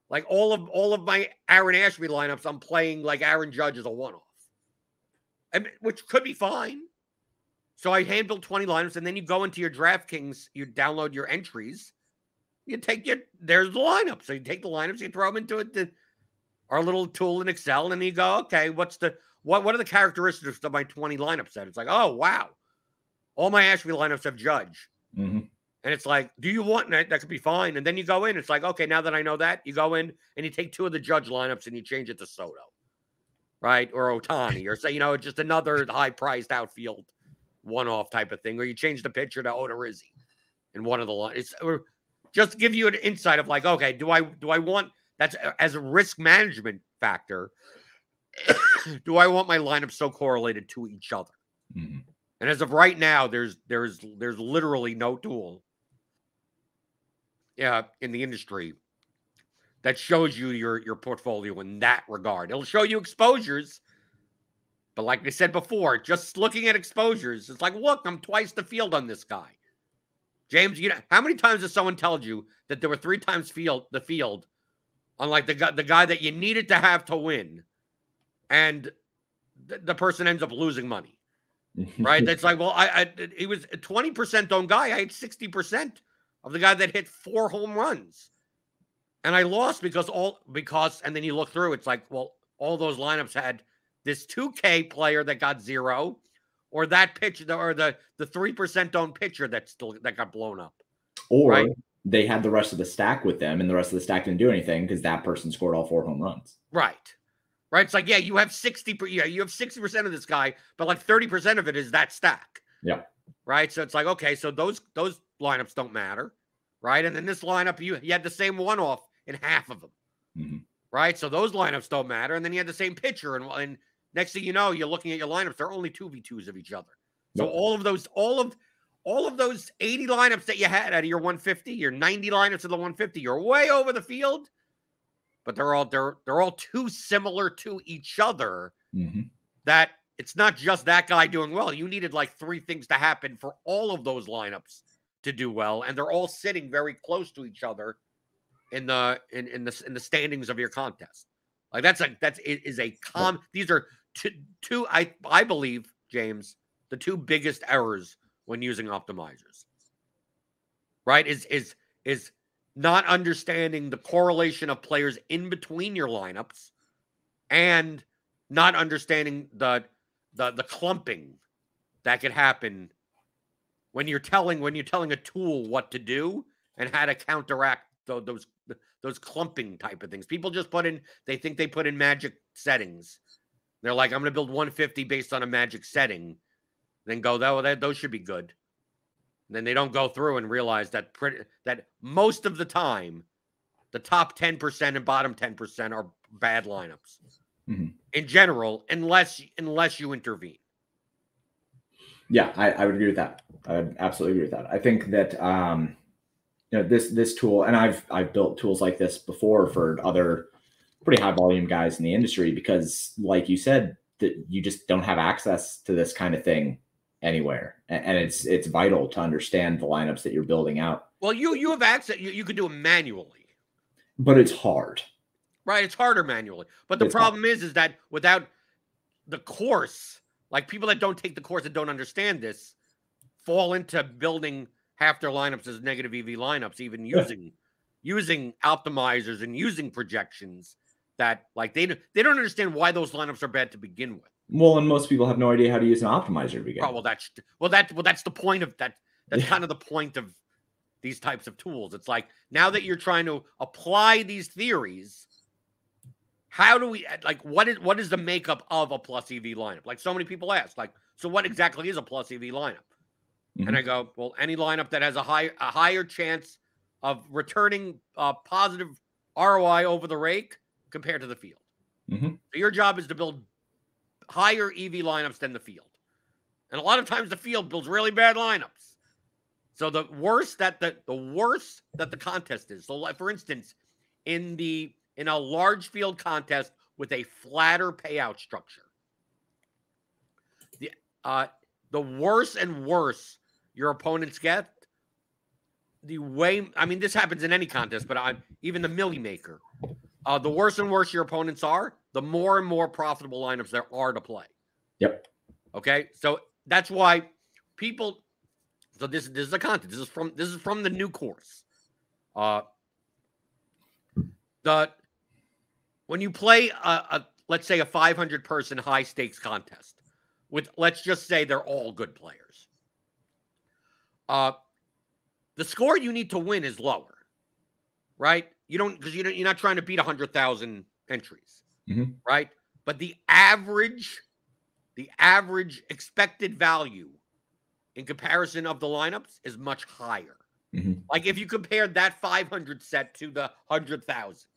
like all of all of my Aaron Ashby lineups, I'm playing like Aaron Judge as a one-off. I mean, which could be fine. So I hand build 20 lineups, and then you go into your DraftKings, you download your entries, you take your there's the lineup. So you take the lineups, you throw them into it, the, our little tool in Excel, and you go, okay, what's the what what are the characteristics of my 20 lineup set? It's like, oh wow, all my Ashby lineups have Judge. Mhm. And it's like, do you want that? That could be fine. And then you go in. It's like, okay, now that I know that, you go in and you take two of the judge lineups and you change it to Soto, right? Or Ohtani, or say, you know, just another high priced outfield one off type of thing. Or you change the pitcher to Odorizzi in one of the lines. It's or just to give you an insight of like, okay, do I do I want that's as a risk management factor? do I want my lineup so correlated to each other? Mhm. And as of right now, there's there's there's literally no tool yeah, in the industry that shows you your your portfolio in that regard. It'll show you exposures. But like I said before, just looking at exposures, it's like, look, I'm twice the field on this guy. James, you know, how many times has someone told you that there were three times field the field on like the guy the guy that you needed to have to win, and the, the person ends up losing money? right? That's like, well, I, I he was a 20% owned guy. I had 60% of the guy that hit four home runs. And I lost because all because and then you look through, it's like, well, all those lineups had this 2K player that got zero, or that pitcher or the the three percent owned pitcher that still that got blown up. Or Right. they had the rest of the stack with them, and the rest of the stack didn't do anything because that person scored all four home runs. Right. Right. It's like, yeah, you have 60 per yeah, you have 60% of this guy, but like 30% of it is that stack. Yeah. Right. So it's like, okay, so those those lineups don't matter. Right. And then this lineup, you you had the same one off in half of them. Mhm. Right. So those lineups don't matter. And then you had the same pitcher. And, and next thing you know, you're looking at your lineups, they're only 2v2s of each other. So Yep. all of those, all of all of those 80 lineups that you had out of your 150, your 90 lineups of the 150, you're way over the field, but they're all they're they're all too similar to each other Mhm. that it's not just that guy doing well. You needed like three things to happen for all of those lineups to do well, and they're all sitting very close to each other in the in, in the in the standings of your contest. Like that's a that's it is a com. These are two two I I believe James the two biggest errors when using optimizers. Right is is is not understanding the correlation of players in between your lineups and not understanding the the the clumping that could happen when you're telling when you're telling a tool what to do and how to counteract tho- those those clumping type of things. People just put in they think they put in magic settings. They're like, I'm going to build 150 based on a magic setting, then go, that, that those should be good. then they don't go through and realize that pretty, that most of the time, the top 10% and bottom 10% are bad lineups Mhm. in general, unless unless you intervene. Yeah, I, I would agree with that. I would absolutely agree with that. I think that um, you know this this tool, and I've I've built tools like this before for other pretty high volume guys in the industry because, like you said, that you just don't have access to this kind of thing anywhere, and, it's it's vital to understand the lineups that you're building out. Well, you you have access. You, you could do it manually, But it's hard. right? It's harder manually. But the It's hard. problem is, is that without the course, like people that don't take the course and don't understand this, fall into building half their lineups as negative EV lineups, even Yeah. using using optimizers and using projections that like they don't- they don't understand why those lineups are bad to begin with. Well, and most people have no idea how to use an optimizer to begin. Oh well, that's well that well that's the point of that. That's Yeah. kind of the point of these types of tools. It's like now that you're trying to apply these theories, how do we like what is what is the makeup of a plus EV lineup? Like so many people ask, like, so what exactly is a plus EV lineup? And I go, well, any lineup that has a high a higher chance of returning uh, positive ROI over the rake compared to the field. Mhm. So your job is to build higher EV lineups than the field. And a lot of times the field builds really bad lineups. So the worse that the the worse that the contest is. So like for instance, in the in a large field contest with a flatter payout structure, the uh the worse and worse your opponents get, the way I mean this happens in any contest, but I even the Milly Maker, uh, the worse and worse your opponents are, the more and more profitable lineups there are to play. Yep. Okay, so that's why people. So this this is a content. This is from this is from the new course. Uh, the when you play a, a let's say a 500 person high stakes contest with let's just say they're all good players. Uh, the score you need to win is lower, right? You don't because you don't, you're not trying to beat 100,000 entries, Mhm. right? But the average, the average expected value in comparison of the lineups is much higher. Mhm. Like if you compared that 500 set to the 100,000,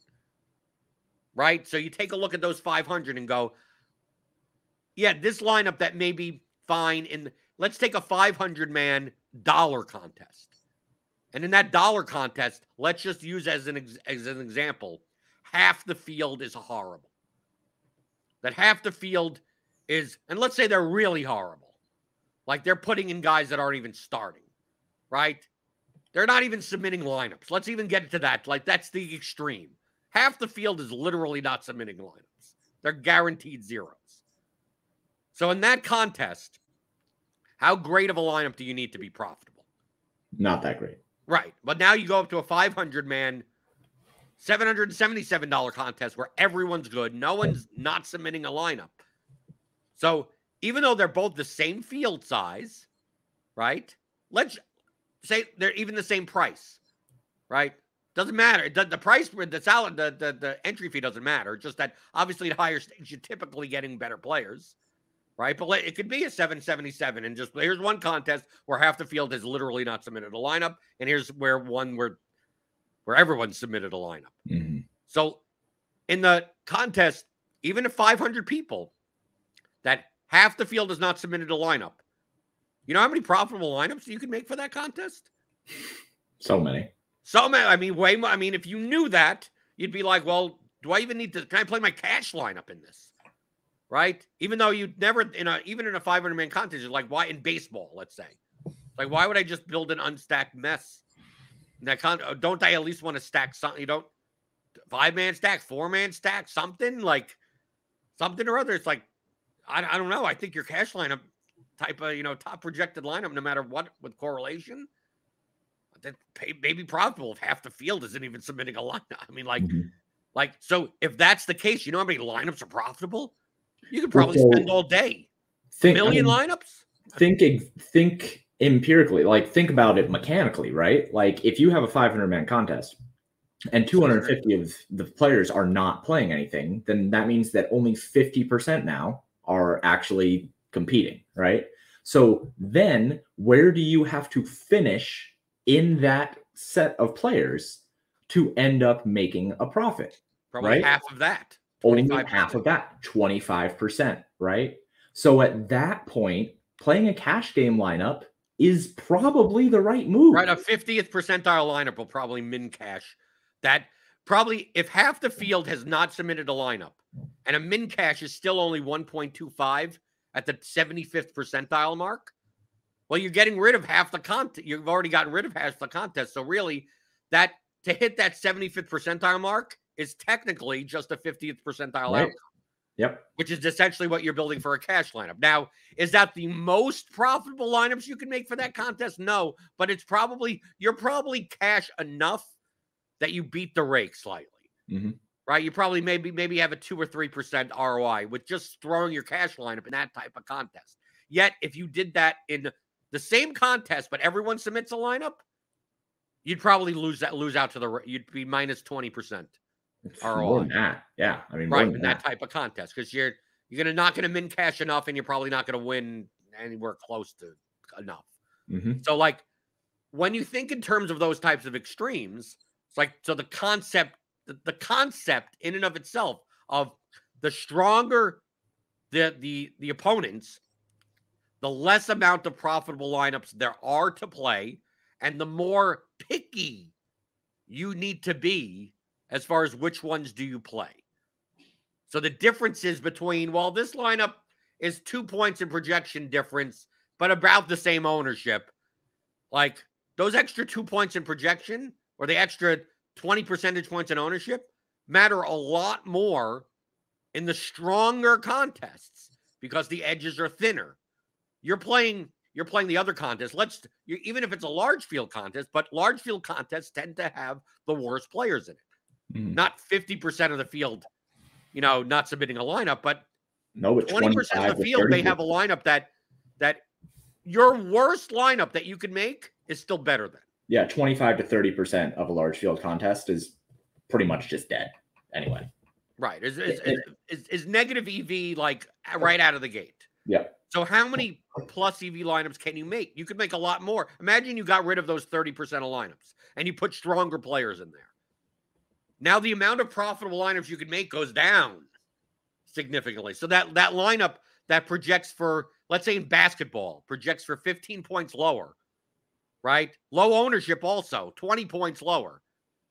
right? So you take a look at those 500 and go, yeah, this lineup that may be fine in, let's take a 500 man dollar contest. And in that dollar contest, let's just use as an ex- as an example, half the field is horrible. That half the field is, and let's say they're really horrible. Like they're putting in guys that aren't even starting, right? They're not even submitting lineups. Let's even get to that. Like that's the extreme. Half the field is literally not submitting lineups. They're guaranteed zeros. So in that contest, how great of a lineup do you need to be profitable? Not that great. Right. But now you go up to a 500 man, $777 contest where everyone's good. No one's not submitting a lineup. So even though they're both the same field size, right? Let's say they're even the same price, right? Doesn't matter. The, the price, the salad, the, the the entry fee doesn't matter. Just that obviously at higher stakes, you're typically getting better players, right? But it could be a 777, and just here's one contest where half the field has literally not submitted a lineup, and here's where one where where everyone submitted a lineup. Mhm. So in the contest, even if 500 people, that half the field has not submitted a lineup. You know how many profitable lineups you can make for that contest? So many. So many. I mean, way more. I mean, if you knew that, you'd be like, well, do I even need to? Can I play my cash lineup in this? Right? Even though you never in a even in a 500 man contest, you're like, why in baseball? Let's say, like, why would I just build an unstacked mess? That con- uh, don't I at least want to stack something? You don't five man stack, four man stack, something like something or other. It's like I, I don't know. I think your cash lineup type of you know top projected lineup, no matter what with correlation, that pay, maybe profitable if half the field isn't even submitting a lineup. I mean, like, Mhm. like so if that's the case, you know how many lineups are profitable? You could probably so spend all day. Think, I Million mean, lineups? think think empirically like think about it mechanically right like if you have a 500 man contest and 250 of the players are not playing anything then that means that only 50% now are actually competing right so then where do you have to finish in that set of players to end up making a profit Probably right? half of that. Only 25%. half of that 25% right so at that point playing a cash game lineup is probably the right move Right, a 50th percentile lineup will probably min cash. That probably if half the field has not submitted a lineup and a min cash is still only 1.25 at the 75th percentile mark, well, you're getting rid of half the content. You've already gotten rid of half the contest. So really, that to hit that 75th percentile mark is technically just a 50th percentile Right. outcome yep which is essentially what you're building for a cash lineup. Now, is that the most profitable lineups you can make for that contest? No, but it's probably you're probably cash enough that you beat the rake slightly. Mhm. Right? You probably maybe maybe have a 2 or 3% ROI with just throwing your cash lineup in that type of contest. Yet, if you did that in the same contest but everyone submits a lineup, you'd probably lose that lose out to the you'd be minus 20%. more than that yeah i mean right in that type of contest because you're you're gonna not gonna min cash enough and you're probably not gonna win anywhere close to enough Mhm. so like when you think in terms of those types of extremes it's like so the concept the, the concept in and of itself of the stronger the the the opponents the less amount of profitable lineups there are to play and the more picky you need to be as far as which ones do you play. So the differences between, well, this lineup is two points in projection difference, but about the same ownership. Like those extra two points in projection or the extra 20 percentage points in ownership matter a lot more in the stronger contests because the edges are thinner. You're playing you're playing the other contest. Let's even if it's a large field contest, but large field contests tend to have the worst players in it Mhm. not 50% of the field, you know, not submitting a lineup, but no but 20% of the field may 30. have a lineup that that your worst lineup that you could make is still better than. yeah 25 to 30 percent of a large field contest is pretty much just dead anyway Right. Is is, Yeah, is, is, negative EV like right out of the gate. yeah So how many plus EV lineups can you make? You could make a lot more. Imagine you got rid of those 30% of lineups and you put stronger players in there. Now the amount of profitable lineups you can make goes down significantly. So that that lineup that projects for let's say in basketball projects for 15 points lower, right? Low ownership also, 20 points lower.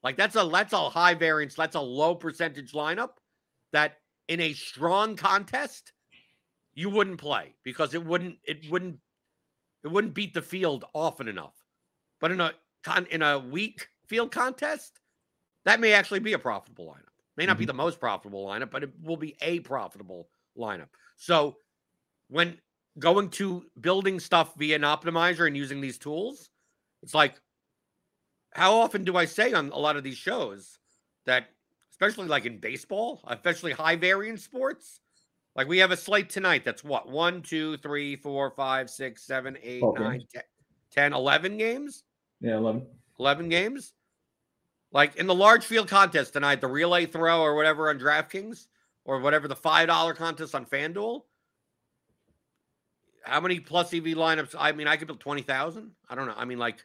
Like that's a that's a high variance, that's a low percentage lineup that in a strong contest you wouldn't play because it wouldn't it wouldn't it wouldn't beat the field often enough. But in a in a weak field contest, that may actually be a profitable lineup. May not be mm-hmm. the most profitable lineup, but it will be a profitable lineup. So when going to building stuff via an optimizer and using these tools, it's like how often do I say on a lot of these shows that especially like in baseball, especially high variance sports, Like we have a slate tonight that's what? One, two, three, four, five, six, seven, eight, nine, games. 10, 10, 11 games? Yeah, eleven. 11 games? Like in the large field contest tonight, the relay throw or whatever on DraftKings or whatever the $5 contest on FanDuel. How many plus EV lineups? I mean, I could build 20,000. I don't know. I mean, like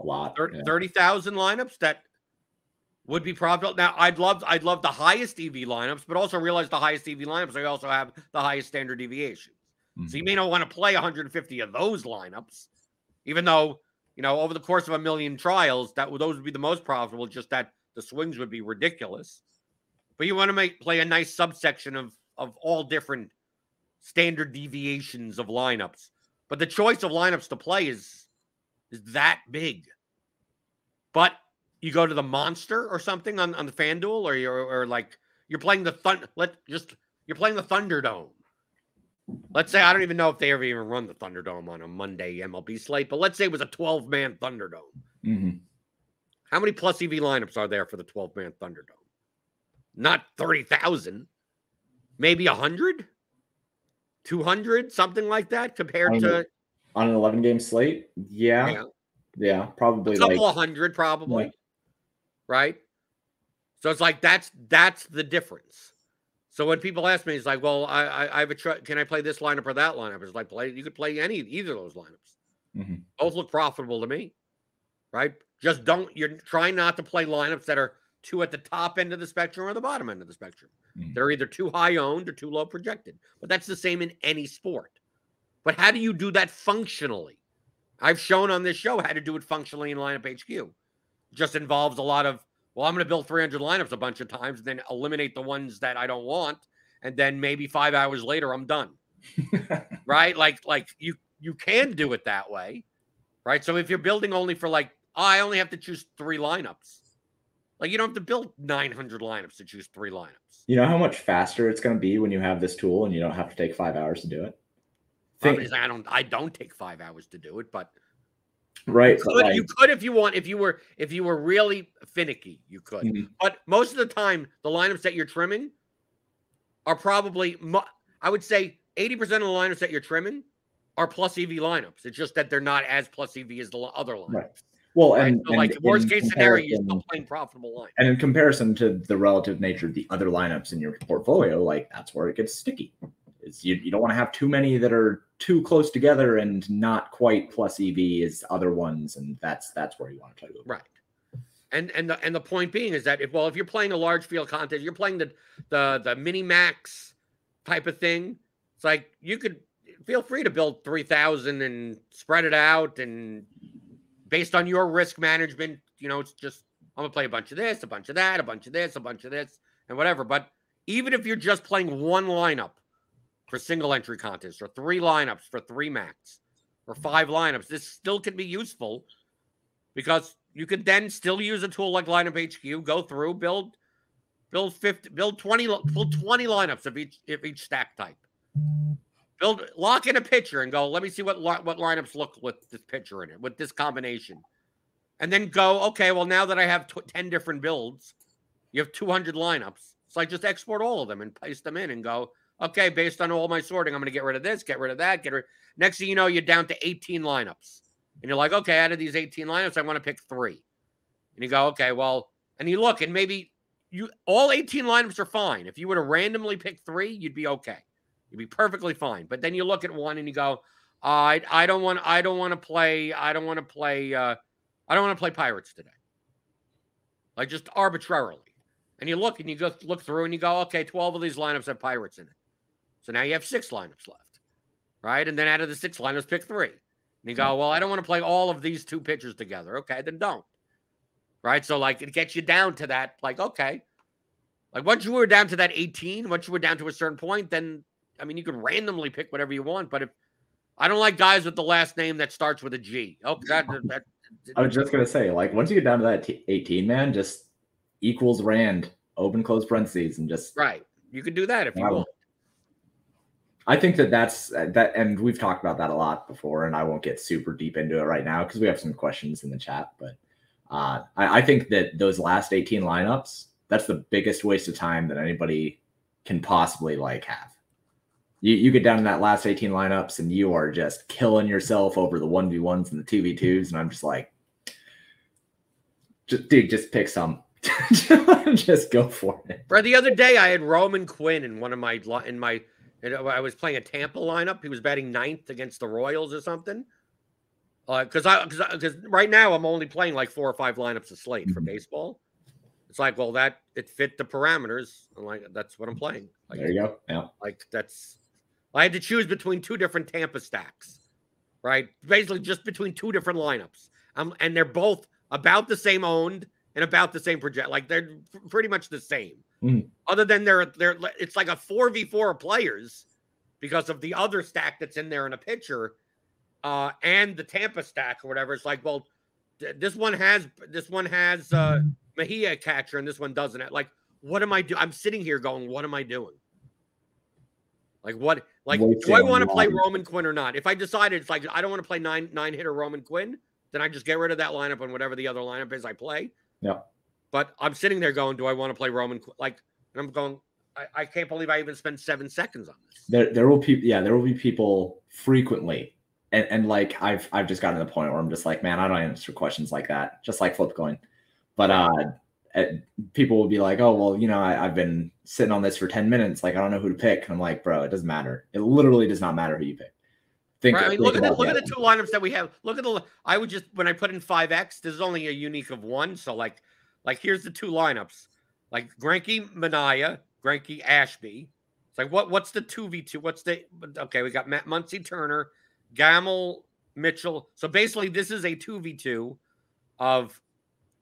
A lot. thir- yeah. 30,000 lineups that would be profitable. Now, I'd love I'd love the highest EV lineups, but also realize the highest EV lineups, they also have the highest standard deviations. So you mm-hmm. may not want to play 150 of those lineups, even though, you know, over the course of a million trials, that would those would be the most profitable, just that the swings would be ridiculous. But you want to make play a nice subsection of of all different standard deviations of lineups. But the choice of lineups to play is is that big. But you go to the monster or something on, on the FanDuel, or you're or like you're playing the thun let just you're playing the Thunderdome. Let's say I don't even know if they ever even run the Thunderdome on a Monday MLB slate, but let's say it was a 12 man Thunderdome. Mhm. How many plus EV lineups are there for the 12 man Thunderdome? Not 30,000, maybe 100, 200, something like that compared I to. On an eleven game slate, yeah, yeah, yeah, probably a couple like of hundred, probably, right? So it's like that's that's the difference. So when people ask me, it's like, well, I I, I have a tr- can I play this lineup or that lineup? It's like play you could play any either of those lineups. Mhm. Both look profitable to me, right? Just don't you're trying not to play lineups that are too at the top end of the spectrum or the bottom end of the spectrum. Mhm. They're either too high owned or too low projected. But that's the same in any sport. But how do you do that functionally? I've shown on this show how to do it functionally in lineup HQ. Just involves a lot of, well, I'm going to build 300 lineups a bunch of times and then eliminate the ones that I don't want. And then maybe five hours later, I'm done. right? Like, like you you can do it that way. Right. So if you're building only for like, oh, I only have to choose three lineups. Like you don't have to build 900 lineups to choose three lineups. You know how much faster it's going to be when you have this tool and you don't have to take five hours to do it. I, mean, I don't I don't take five hours to do it, but right? you could, like- you could if you want. If you were if you were really finicky, you could. Mhm. But most of the time, the lineups that you're trimming are probably I would say 80% of the lineups that you're trimming are plus EV lineups. It's just that they're not as plus EV as the other lineups. Right. Well, Right? and, so like and worst case scenario, you're still playing profitable line. and in comparison to the relative nature of the other lineups in your portfolio, like that's where it gets sticky. Is you, you don't want to have too many that are too close together and not quite plus EV as other ones, and that's that's where you want to play with. Right. And and the and the point being is that if well, if you're playing a large field contest, you're playing the the the mini max type of thing. It's like you could feel free to build three thousand and spread it out and based on your risk management, you know, it's just I'm gonna play a bunch of this, a bunch of that, a bunch of this, a bunch of this, and whatever. But even if you're just playing one lineup for single entry contests or three lineups for three max or mm-hmm. five lineups, this still can be useful because you could then still use a tool like lineup HQ, go through, build, build 50, build 20, li- build 20 lineups of each of each stack type. Build lock in a pitcher and go, let me see what what lineups look with this pitcher in it, with this combination. And then go, okay, well, now that I have tw- 10 different builds, you have 200 lineups. So I just export all of them and paste them in and go, okay, based on all my sorting, I'm going to get rid of this, get rid of that, get rid. Next thing you know, you're down to 18 lineups. And you're like, okay, out of these 18 lineups, I want to pick three. And you go, okay, well, and you look, and maybe you all 18 lineups are fine. If you were to randomly pick three, you'd be okay. You'd be perfectly fine. But then you look at one and you go, I I don't want I don't want to play, I don't want to play uh I don't want to play pirates today. Like just arbitrarily. And you look and you go look through and you go, okay, 12 of these lineups have pirates in it. So now you have six lineups left. Right. And then out of the six lineups, pick three. And you go, mm-hmm. well, I don't want to play all of these two pitchers together. Okay, then don't. Right. So, like, it gets you down to that, like, okay. Like, once you were down to that 18, once you were down to a certain point, then, I mean, you can randomly pick whatever you want. But if I don't like guys with the last name that starts with a G. Oh, that, that, I was just gonna say, like, once you get down to that t- 18 man, just equals rand, open close parentheses, and just right. You can do that if you Wow. want. I think that that's that, and we've talked about that a lot before, and I won't get super deep into it right now because we have some questions in the chat. But uh, I, I think that those last 18 lineups, that's the biggest waste of time that anybody can possibly like have. You you get down to that last 18 lineups and you are just killing yourself over the 1v1s and the 2v2s. And I'm just like, just dude, just pick some. just go for it. For the other day, I had Roman Quinn in one of my in my. And I was playing a Tampa lineup. He was batting ninth against the Royals or something. Because I because right now I'm only playing like four or five lineups a slate for Mhm. baseball. It's like, well, that it fit the parameters. I'm like, that's what I'm playing. Like, There you go. Yeah. like that's I had to choose between two different Tampa stacks, right? Basically, just between two different lineups. Um, and they're both about the same owned and about the same project. Like they're pretty much the same. Mhm. Other than they're they're it's like a four v four of players because of the other stack that's in there in a pitcher, uh, and the Tampa stack or whatever. It's like, well, th- this one has this one has uh Mejia catcher and this one doesn't. It. Like, what am I doing? I'm sitting here going, what am I doing? Like what? Like, do I want to play. Roman Quinn or not? If I decided it's like I don't want to play nine nine hitter Roman Quinn, then I just get rid of that lineup and whatever the other lineup is I play. Yeah. But I'm sitting there going, do I want to play Roman? Like, and I'm going, I, I can't believe I even spent seven seconds on this. There there will be yeah, there will be people frequently. And and like I've I've just gotten to the point where I'm just like, man, I don't answer questions like that. Just like flip coin. But uh uh, people will be like, oh well, you know, I, I've been sitting on this for 10 minutes. Like I don't know who to pick. And I'm like, bro, it doesn't matter. It literally does not matter who you pick. Think, Right? I mean, look at the, look at the two lineups that we have. Look at the. I would just when I put in five X, this is only a unique of one. So like, like here's the two lineups. Like Granky Manaea, Granky Ashby. It's like what what's the two v two? What's the okay? We got Max Muncy Turner, Gamel Mitchell. So basically, this is a two v two of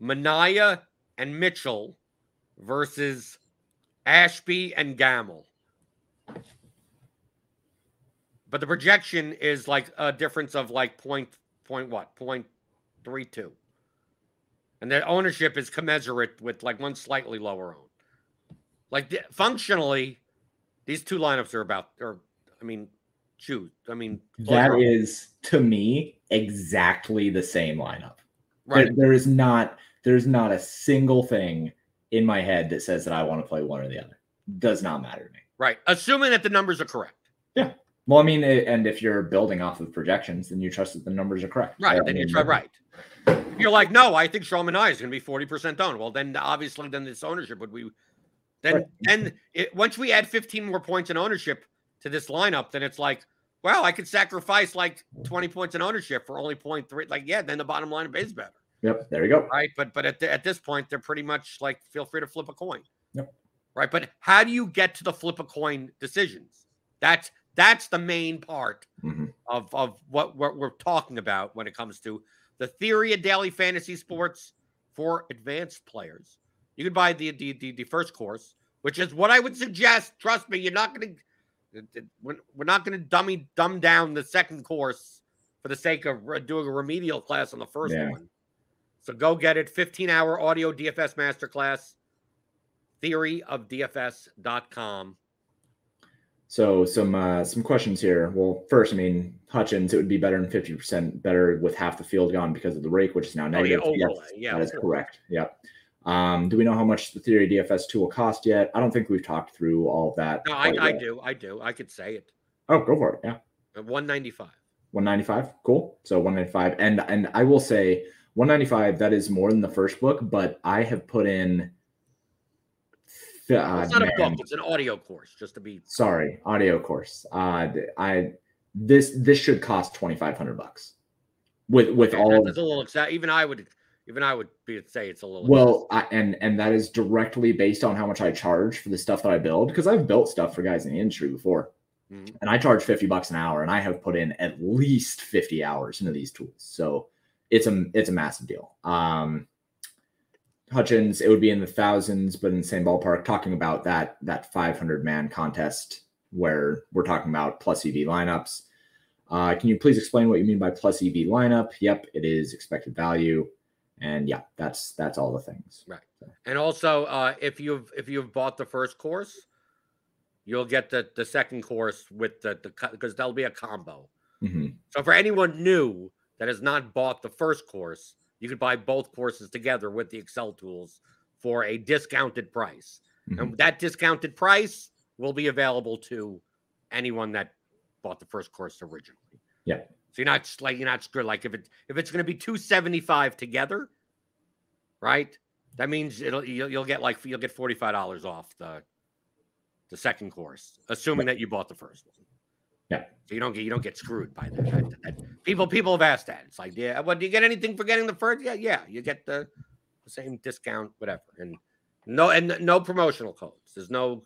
Manaea and Mitchell versus Ashby and Gamel. But the projection is like a difference of like point point what point three two, and the ownership is commensurate with like one slightly lower owned. Like the, functionally, these two lineups are about. Or I mean, choose. I mean, That overall, is to me exactly the same lineup. right. There- there is not there's not a single thing in my head that says that I want to play one or the other. Does not matter to me. Right. Assuming that the numbers are correct. Well, I mean, it- and if you're building off of projections, then you trust that the numbers are correct. Right. I then you mean, try right. You're like, no, I think Sean Manaea is going to be 40% owned. Well, then obviously, then this ownership would be. Then, Right. then it, once we add 15 more points in ownership to this lineup, then it's like, well, I could sacrifice like 20 points in ownership for only 0.3. Like, yeah, then the bottom line is better. Yep, there you go. Right. But but at, the, at this point, they're pretty much like, feel free to flip a coin. Yep. Right. But how do you get to the flip a coin decisions? That's that's the main part Mhm. of of what, what we're talking about when it comes to the theory of daily fantasy sports for advanced players. You can buy the the the, the first course, which is what I would suggest. Trust me, you're not going to we're, we're not going to dummy dumb down the second course for the sake of doing a remedial class on the first Yeah. one. So go get it. 15 hour audio DFS masterclass. Theoryofdfs.com. So some uh, some questions here. Well, first, I mean Hutchins, it would be better than fifty percent better with half the field gone because of the rake, which is now Oh, yeah, negative. Yes. Yeah, that is correct. Yep. Um, do we know how much the Theory DFS tool will cost yet? I don't think we've talked through all that. No, I, I do. I do. I could say it. Oh, go for it. Yeah. 195. 195 cool so 195 and and i will say 195 that is more than the first book but i have put in uh, it's not a book, it's an audio course, just to be sorry audio course. Uh i this this should cost 2500 bucks. With with all that- of that's a little exa- even I would even I would be say it's a little well I, and and that is directly based on how much i charge for the stuff that i build because i've built stuff for guys in the industry before. Mhm. and i charge 50 bucks an hour and i have put in at least 50 hours into these tools. So it's a it's a massive deal. Um hutchins it would be in the thousands but in the same ballpark talking about that that 500 man contest where we're talking about plus ev lineups uh, can you please explain what you mean by plus ev lineup yep it is expected value and yeah that's that's all the things Right. And also, uh, if you've if you've bought the first course, you'll get the the second course with the the because there'll be a combo. Mhm. So for anyone new that has not bought the first course, you could buy both courses together with the Excel tools for a discounted price. Mhm. And that discounted price will be available to anyone that bought the first course originally. Yeah. So you're not like you're not screwed. Like if it if it's going to be two seventy five together, right? That means it'll you'll, you'll get like you'll get forty five dollars off the the second course, assuming that you bought the first one. Yeah. So you don't get you don't get screwed by that. That- that- People people have asked that. It's like, yeah, uh, well, do you get anything for getting the first? Yeah, yeah, you get the, the same discount, whatever, and no and no promotional codes. There's no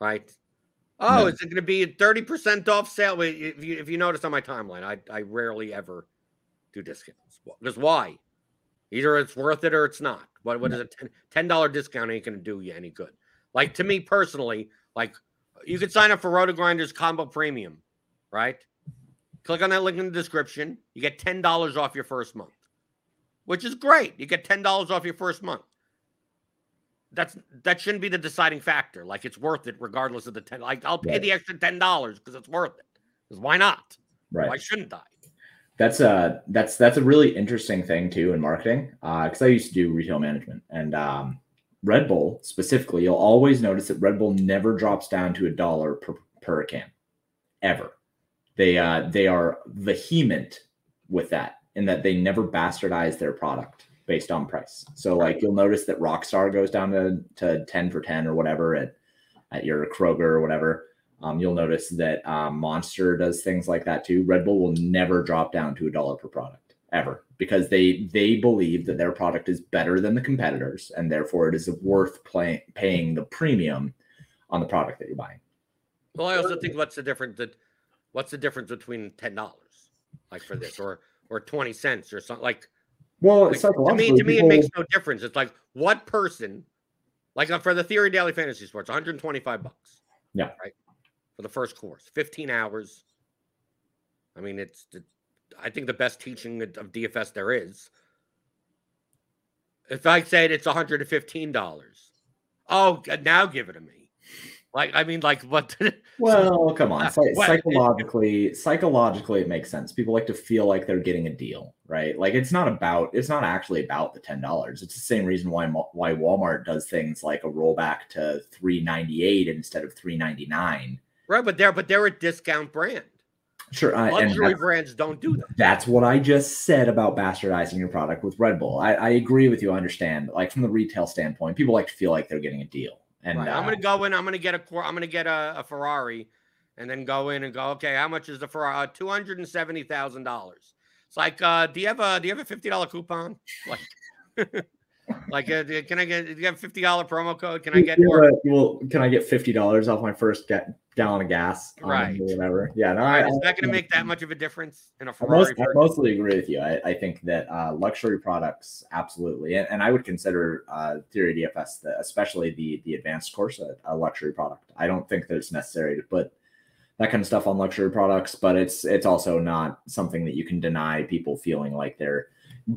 right. Oh, No. is it going to be a thirty percent off sale? If you if you notice on my timeline, I I rarely ever do discounts. Because why? Either it's worth it or it's not. What what is a ten dollar discount ain't going to do you any good? Like to me personally, like you could sign up for RotoGrinders Combo Premium, right? Click on that link in the description. You get ten dollars off your first month, which is great. You get ten dollars off your first month. That's that shouldn't be the deciding factor. Like it's worth it regardless of the ten. Like I'll pay Right. the extra ten dollars because it's worth it. Because why not? Right. Why shouldn't I? That's a that's that's a really interesting thing too in marketing. Because I used to do retail management and um, Red Bull specifically, you'll always notice that Red Bull never drops down to a dollar per, per can, ever. They uh, they are vehement with that in that they never bastardize their product based on price. So like you'll notice that Rockstar goes down to, to 10 for 10 or whatever at, at your Kroger or whatever. Um, you'll notice that um, Monster does things like that too. Red Bull will never drop down to a dollar per product ever because they they believe that their product is better than the competitors and therefore it is worth play, paying the premium on the product that you're buying. Well, I also think what's the difference that what's the difference between ten dollars, like for this, or or twenty cents or something like Well, Like, to me, to me, it makes no difference. It's like what person, like for the Theory Daily Fantasy Sports, 125 bucks. Yeah. Right. For the first course, 15 hours. I mean, it's, the- I think the best teaching of DFS there is. If I said it's 115 dollars, oh, now give it to me. Like, I mean, like what? Well, come on. Uh, Psy- psychologically, psychologically, it makes sense. People like to feel like they're getting a deal, right? Like it's not about. It's not actually about the ten dollars. It's the same reason why why Walmart does things like a rollback to three ninety eight instead of three ninety nine. right, but they're but they're a discount brand. Sure, uh, and Luxury brands don't do that. that's what I just said about bastardizing your product with Red Bull. I, I agree with you. I understand. Like from the retail standpoint, people like to feel like they're getting a deal. And Right. I'm uh, gonna go in. I'm gonna get a. I'm gonna get a, a Ferrari, and then go in and go. Okay, how much is the Ferrari? Uh, Two hundred and seventy thousand dollars. It's like, uh, do you have a do you have a fifty dollar coupon? Like, like, uh, can I get? You a fifty dollar promo code? Can I get? Or, well, can I get fifty dollars off my first ga- gallon of gas? Right. or whatever. Yeah. No, I, is that going to make that much of a difference in a I, Ferrari? most, I mostly agree with you. I, I think that uh, luxury products, absolutely, and, and I would consider uh, Theory DFS, the, especially the the advanced course, a, a luxury product. I don't think that it's necessary to put that kind of stuff on luxury products, but it's it's also not something that you can deny people feeling like they're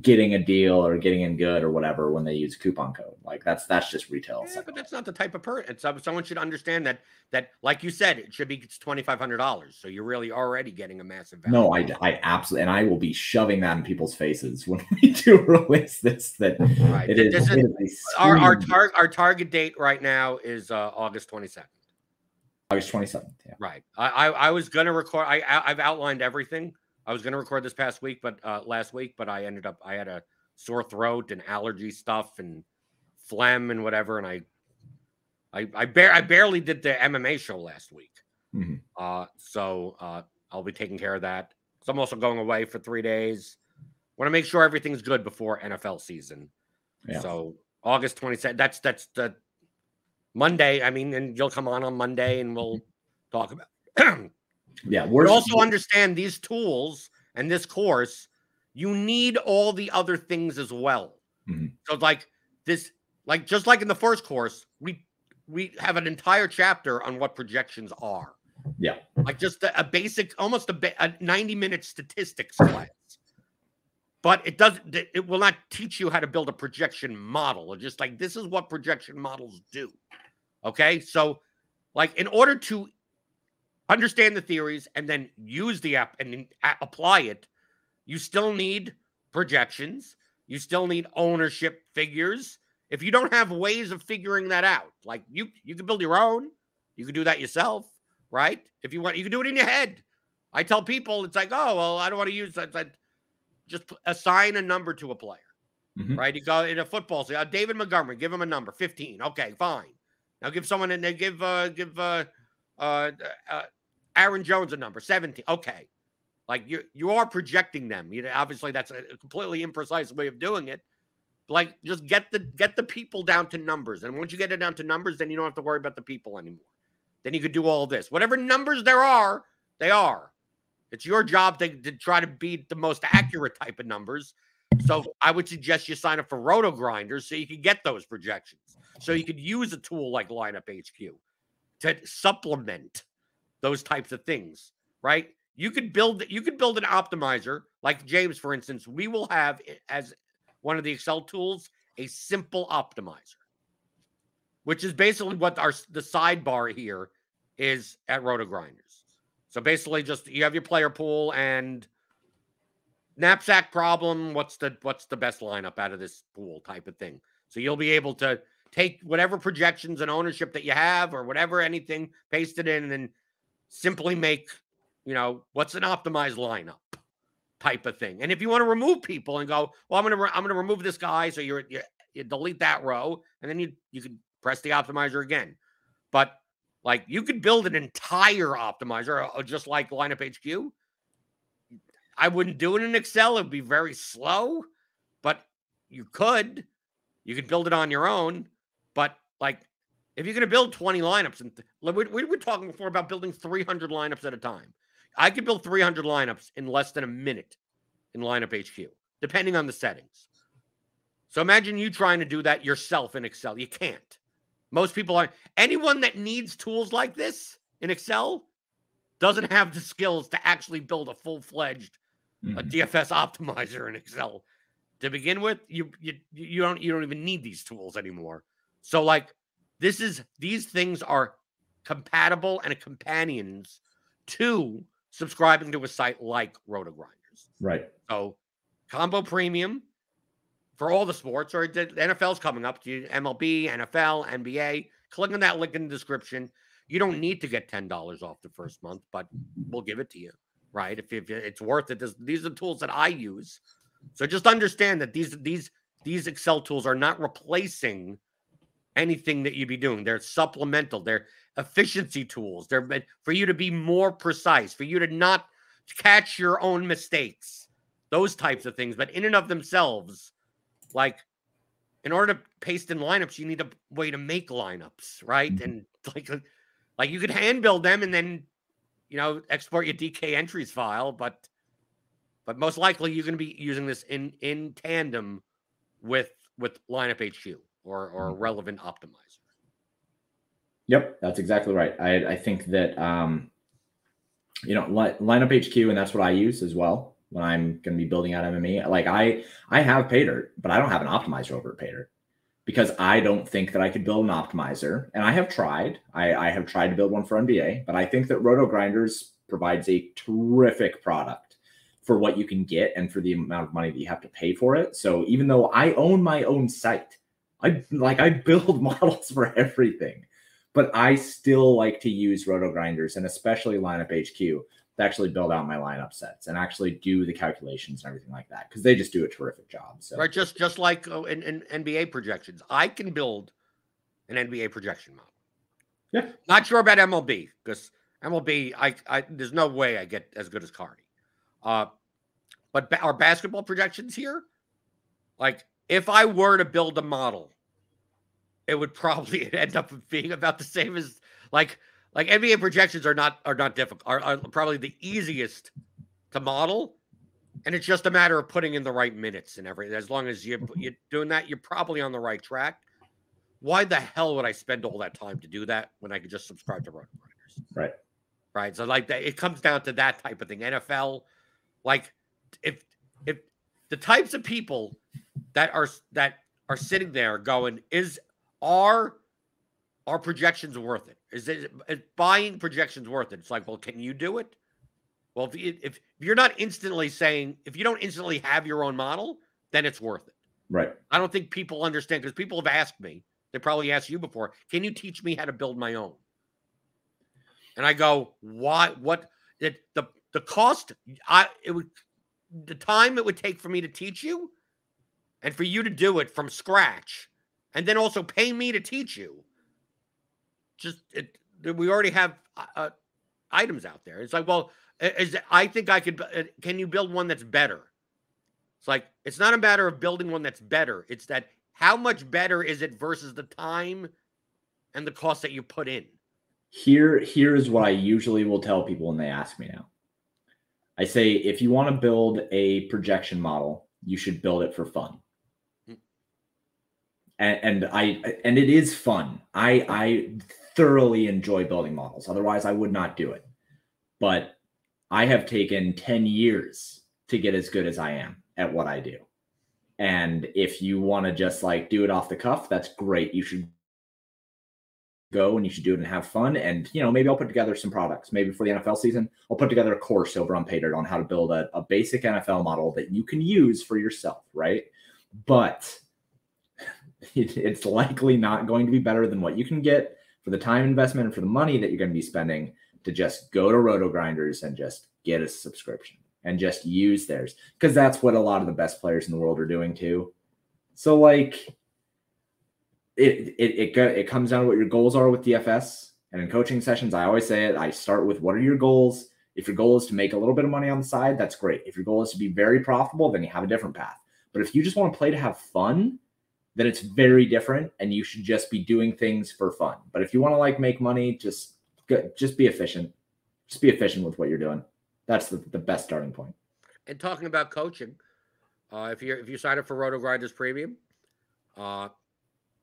getting a deal or getting in good or whatever when they use coupon code. Like that's that's just retail. Yeah, but that's not the type of person. So someone should understand that that, like you said, it should be it's twenty five hundred dollars. So you're really already getting a massive value. No, I, I absolutely, and I will be shoving that in people's faces when we do release this. That Right. it Th- is, this is- it is our our target our target date right now is uh, August twenty second. August twenty seventh. Yeah, Right. I, I I was gonna record. I- I've outlined everything. I was gonna record this past week, but uh, last week, but I ended up I had a sore throat and allergy stuff and phlegm and whatever, and I I I, bar- I barely did the MMA show last week. Mhm. Uh, so uh, I'll be taking care of that. So I'm also going away for three days. Want to make sure everything's good before NFL season. Yeah. So August 27th. That's that's the Monday. I mean, and you'll come on on Monday and we'll talk about. yeah. We're but also understand these tools and this course. You need all the other things as well. Mhm. So like this, like just like in the first course, we we have an entire chapter on what projections are. Yeah. like just a, a basic, almost a, ba- a ninety minute statistics class. But it doesn't. It will not teach you how to build a projection model. It's just like this is what projection models do. Okay, so like in order to understand the theories and then use the app and apply it, you still need projections. You still need ownership figures. If you don't have ways of figuring that out, like you you can build your own, you can do that yourself, right? If you want, you can do it in your head. I tell people, it's like, oh, well, I don't want to use that. that- Just assign a number to a player, Mhm. right? You go in a football, say, uh, David Montgomery, give him a number, 15. Okay, fine. Now give someone, and they give, uh, give, uh, uh, uh, Aaron Jones a number, 17. Okay. Like you, you are projecting them. You know, obviously that's a completely imprecise way of doing it. Like just get the get the people down to numbers, and once you get it down to numbers, then you don't have to worry about the people anymore. Then you could do all this. Whatever numbers there are, they are. It's your job to, to try to beat the most accurate type of numbers. So I would suggest you sign up for RotoGrinders so you can get those projections. So you could use a tool like Lineup HQ to supplement those types of things, right? You could build you could build an optimizer like James, for instance. We will have as one of the Excel tools a simple optimizer, which is basically what our the sidebar here is at RotoGrinders. So basically, just you have your player pool and knapsack problem. What's the what's the best lineup out of this pool type of thing? So you'll be able to take whatever projections and ownership that you have or whatever anything, paste it in, and then simply make you know what's an optimized lineup type of thing. And if you want to remove people and go, well, I'm gonna re- I'm gonna remove this guy, so you're you, you delete that row, and then you you can press the optimizer again. But like you could build an entire optimizer uh, just like lineup HQ. I wouldn't do it in Excel; it'd be very slow, but you could. You could build it on your own, but like if you're going to build 20 lineups, and th- we, we were talking before about building 300 lineups at a time. I could build 300 lineups in less than a minute in lineup HQ, depending on the settings. So imagine you trying to do that yourself in Excel. You can't. Most people are anyone that needs tools like this in Excel doesn't have the skills to actually build a full-fledged a Mhm. DFS optimizer in Excel. To begin with, you you you don't you don't even need these tools anymore. So like this is these things are compatible and companions to subscribing to a site like RotoGrinders. Right. So combo premium for all the sports, or the NFL's coming up to MLB, NFL, NBA. Click on that link in the description. You don't need to get ten dollars off the first month, but we'll give it to you, right? If, if it's worth it. This, these are the tools that I use. So just understand that these these these Excel tools are not replacing anything that you'd be doing. They're supplemental. They're efficiency tools. They're meant for you to be more precise, for you to not catch your own mistakes, those types of things. But in and of themselves, like in order to paste in lineups, you need a way to make lineups, right? Mhm. And like like you could hand build them and then you know export your DK entries file, but but most likely you're going to be using this in in tandem with with lineup HQ or or a relevant optimizer. Yep, that's exactly right. I, I think that um, you know li- lineup HQ, and that's what I use as well when I'm going to be building out MME. Like I I have Paydirt, but I don't have an optimizer over at Paydirt because I don't think that I could build an optimizer. And I have tried. I, I have tried to build one for NBA, but I think that RotoGrinders provides a terrific product for what you can get and for the amount of money that you have to pay for it. So even though I own my own site, I like I build models for everything but I still like to use RotoGrinders and especially lineup HQ to actually build out my lineup sets and actually do the calculations and everything like that because they just do a terrific job. So Right, just just like uh, in, in NBA projections, I can build an NBA projection model. Yeah. Not sure about MLB because MLB, I, I there's no way I get as good as Cardi. Uh, but ba- our basketball projections here, like if I were to build a model, it would probably end up being about the same as like like NBA projections are not are not difficult are, are probably the easiest to model and it's just a matter of putting in the right minutes and everything. As long as you mm-hmm. you're doing that, you're probably on the right track. Why the hell would I spend all that time to do that when I could just subscribe to Roto Grinders? right. Right. So like that, it comes down to that type of thing. NFL, like if if the types of people that are that are sitting there going, is are are projections worth it? Is it is buying projections worth it? It's like, well, can you do it? Well, if, you, if you're not instantly saying, if you don't instantly have your own model, then it's worth it. Right. I don't think people understand because people have asked me, they probably asked you before, can you teach me how to build my own? And I go, why? What? The the the cost? I it would the time it would take for me to teach you, and for you to do it from scratch, and then also pay me to teach you. Just it, we already have uh, uh items out there. It's like, well, is I think I could. Uh, can you build one that's better? It's like it's not a matter of building one that's better. It's that how much better is it versus the time and the cost that you put in. Here, here's what I usually will tell people when they ask me now. I say, if you want to build a projection model, you should build it for fun. And, and I and it is fun. I I thoroughly enjoy building models. Otherwise, I would not do it. But I have taken 10 years to get as good as I am at what I do. And if you want to just like do it off the cuff, that's great. You should go and you should do it and have fun. And, you know, maybe I'll put together some products. Maybe for the NFL season, I'll put together a course over on PayDirt on how to build a, a basic NFL model that you can use for yourself, right? But it's likely not going to be better than what you can get for the time investment and for the money that you're going to be spending to just go to RotoGrinders and just get a subscription and just use theirs because that's what a lot of the best players in the world are doing too. So like it it it it comes down to what your goals are with DFS. And in coaching sessions, I always say it. I start with what are your goals. If your goal is to make a little bit of money on the side, that's great. If your goal is to be very profitable, then you have a different path. But if you just want to play to have fun, then it's very different, and you should just be doing things for fun. But if you want to like make money, just just be efficient. Just be efficient with what you're doing. That's the, the best starting point. And talking about coaching, uh, if you if you sign up for RotoGrinders Premium, uh,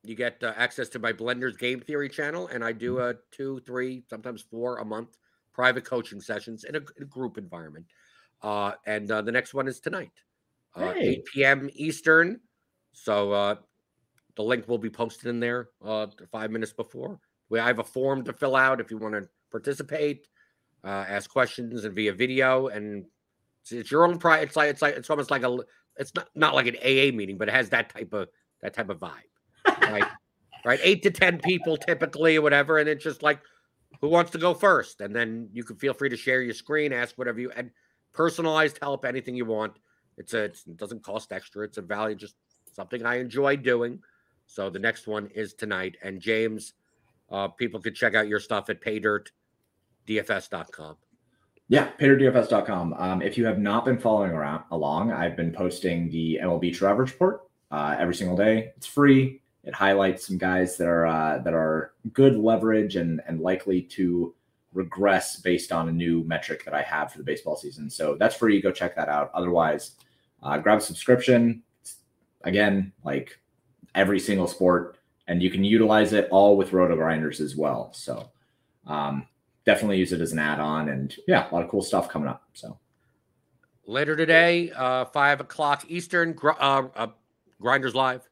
you get uh, access to my Blenders Game Theory channel, and I do a two, three, sometimes four a month private coaching sessions in a, in a group environment. Uh, and uh, the next one is tonight, uh, hey. 8 p.m. Eastern. So uh, the link will be posted in there uh, five minutes before. We I have a form to fill out if you want to participate, uh, ask questions, and via video. And it's, it's your own pride. It's like it's like it's almost like a. It's not not like an AA meeting, but it has that type of that type of vibe right? right, eight to ten people typically, or whatever, and it's just like, who wants to go first? And then you can feel free to share your screen, ask whatever you and personalized help, anything you want. It's a it's, it doesn't cost extra. It's a value, just something I enjoy doing. So the next one is tonight. And James, uh, people can check out your stuff at paydirtdfs.com. Yeah, paydirtdfs.com. Um, if you have not been following around along, I've been posting the MLB Average report uh, every single day. It's free. It highlights some guys that are uh, that are good leverage and and likely to regress based on a new metric that I have for the baseball season. So that's free. Go check that out. Otherwise, uh, grab a subscription. Again, like every single sport, and you can utilize it all with RotoGrinders as well. So um, definitely use it as an add-on, and yeah, a lot of cool stuff coming up. So later today, uh, five o'clock Eastern, uh, uh, Grinders Live.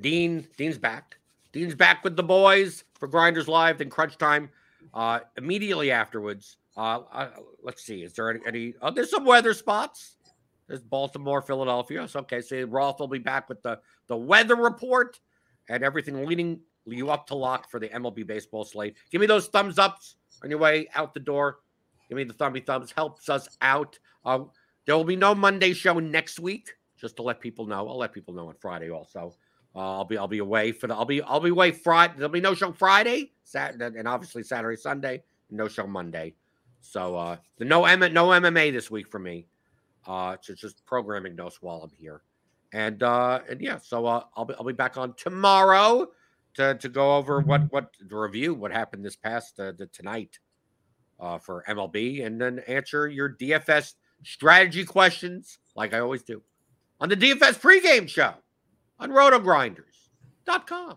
Dean, Dean's back. Dean's back with the boys for Grinders Live. Then Crunch Time. Uh, immediately afterwards, uh, uh, let's see. Is there any? any oh, there's some weather spots. There's Baltimore, Philadelphia. So, okay, so Roth will be back with the the weather report and everything leading you up to lock for the MLB baseball slate. Give me those thumbs ups on your way out the door. Give me the thumby thumbs. Helps us out. Uh, there will be no Monday show next week. Just to let people know. I'll let people know on Friday also. Uh, I'll be I'll be away for the I'll be I'll be away Friday. There'll be no show Friday, Saturday, and obviously Saturday, Sunday. No show Monday. So uh the no M no MMA this week for me. Uh it's just programming notes while I'm here. And uh and yeah, so uh I'll be I'll be back on tomorrow to to go over what what to review what happened this past uh, the tonight uh for MLB and then answer your DFS strategy questions like I always do on the DFS pregame show on rotogrinders.com.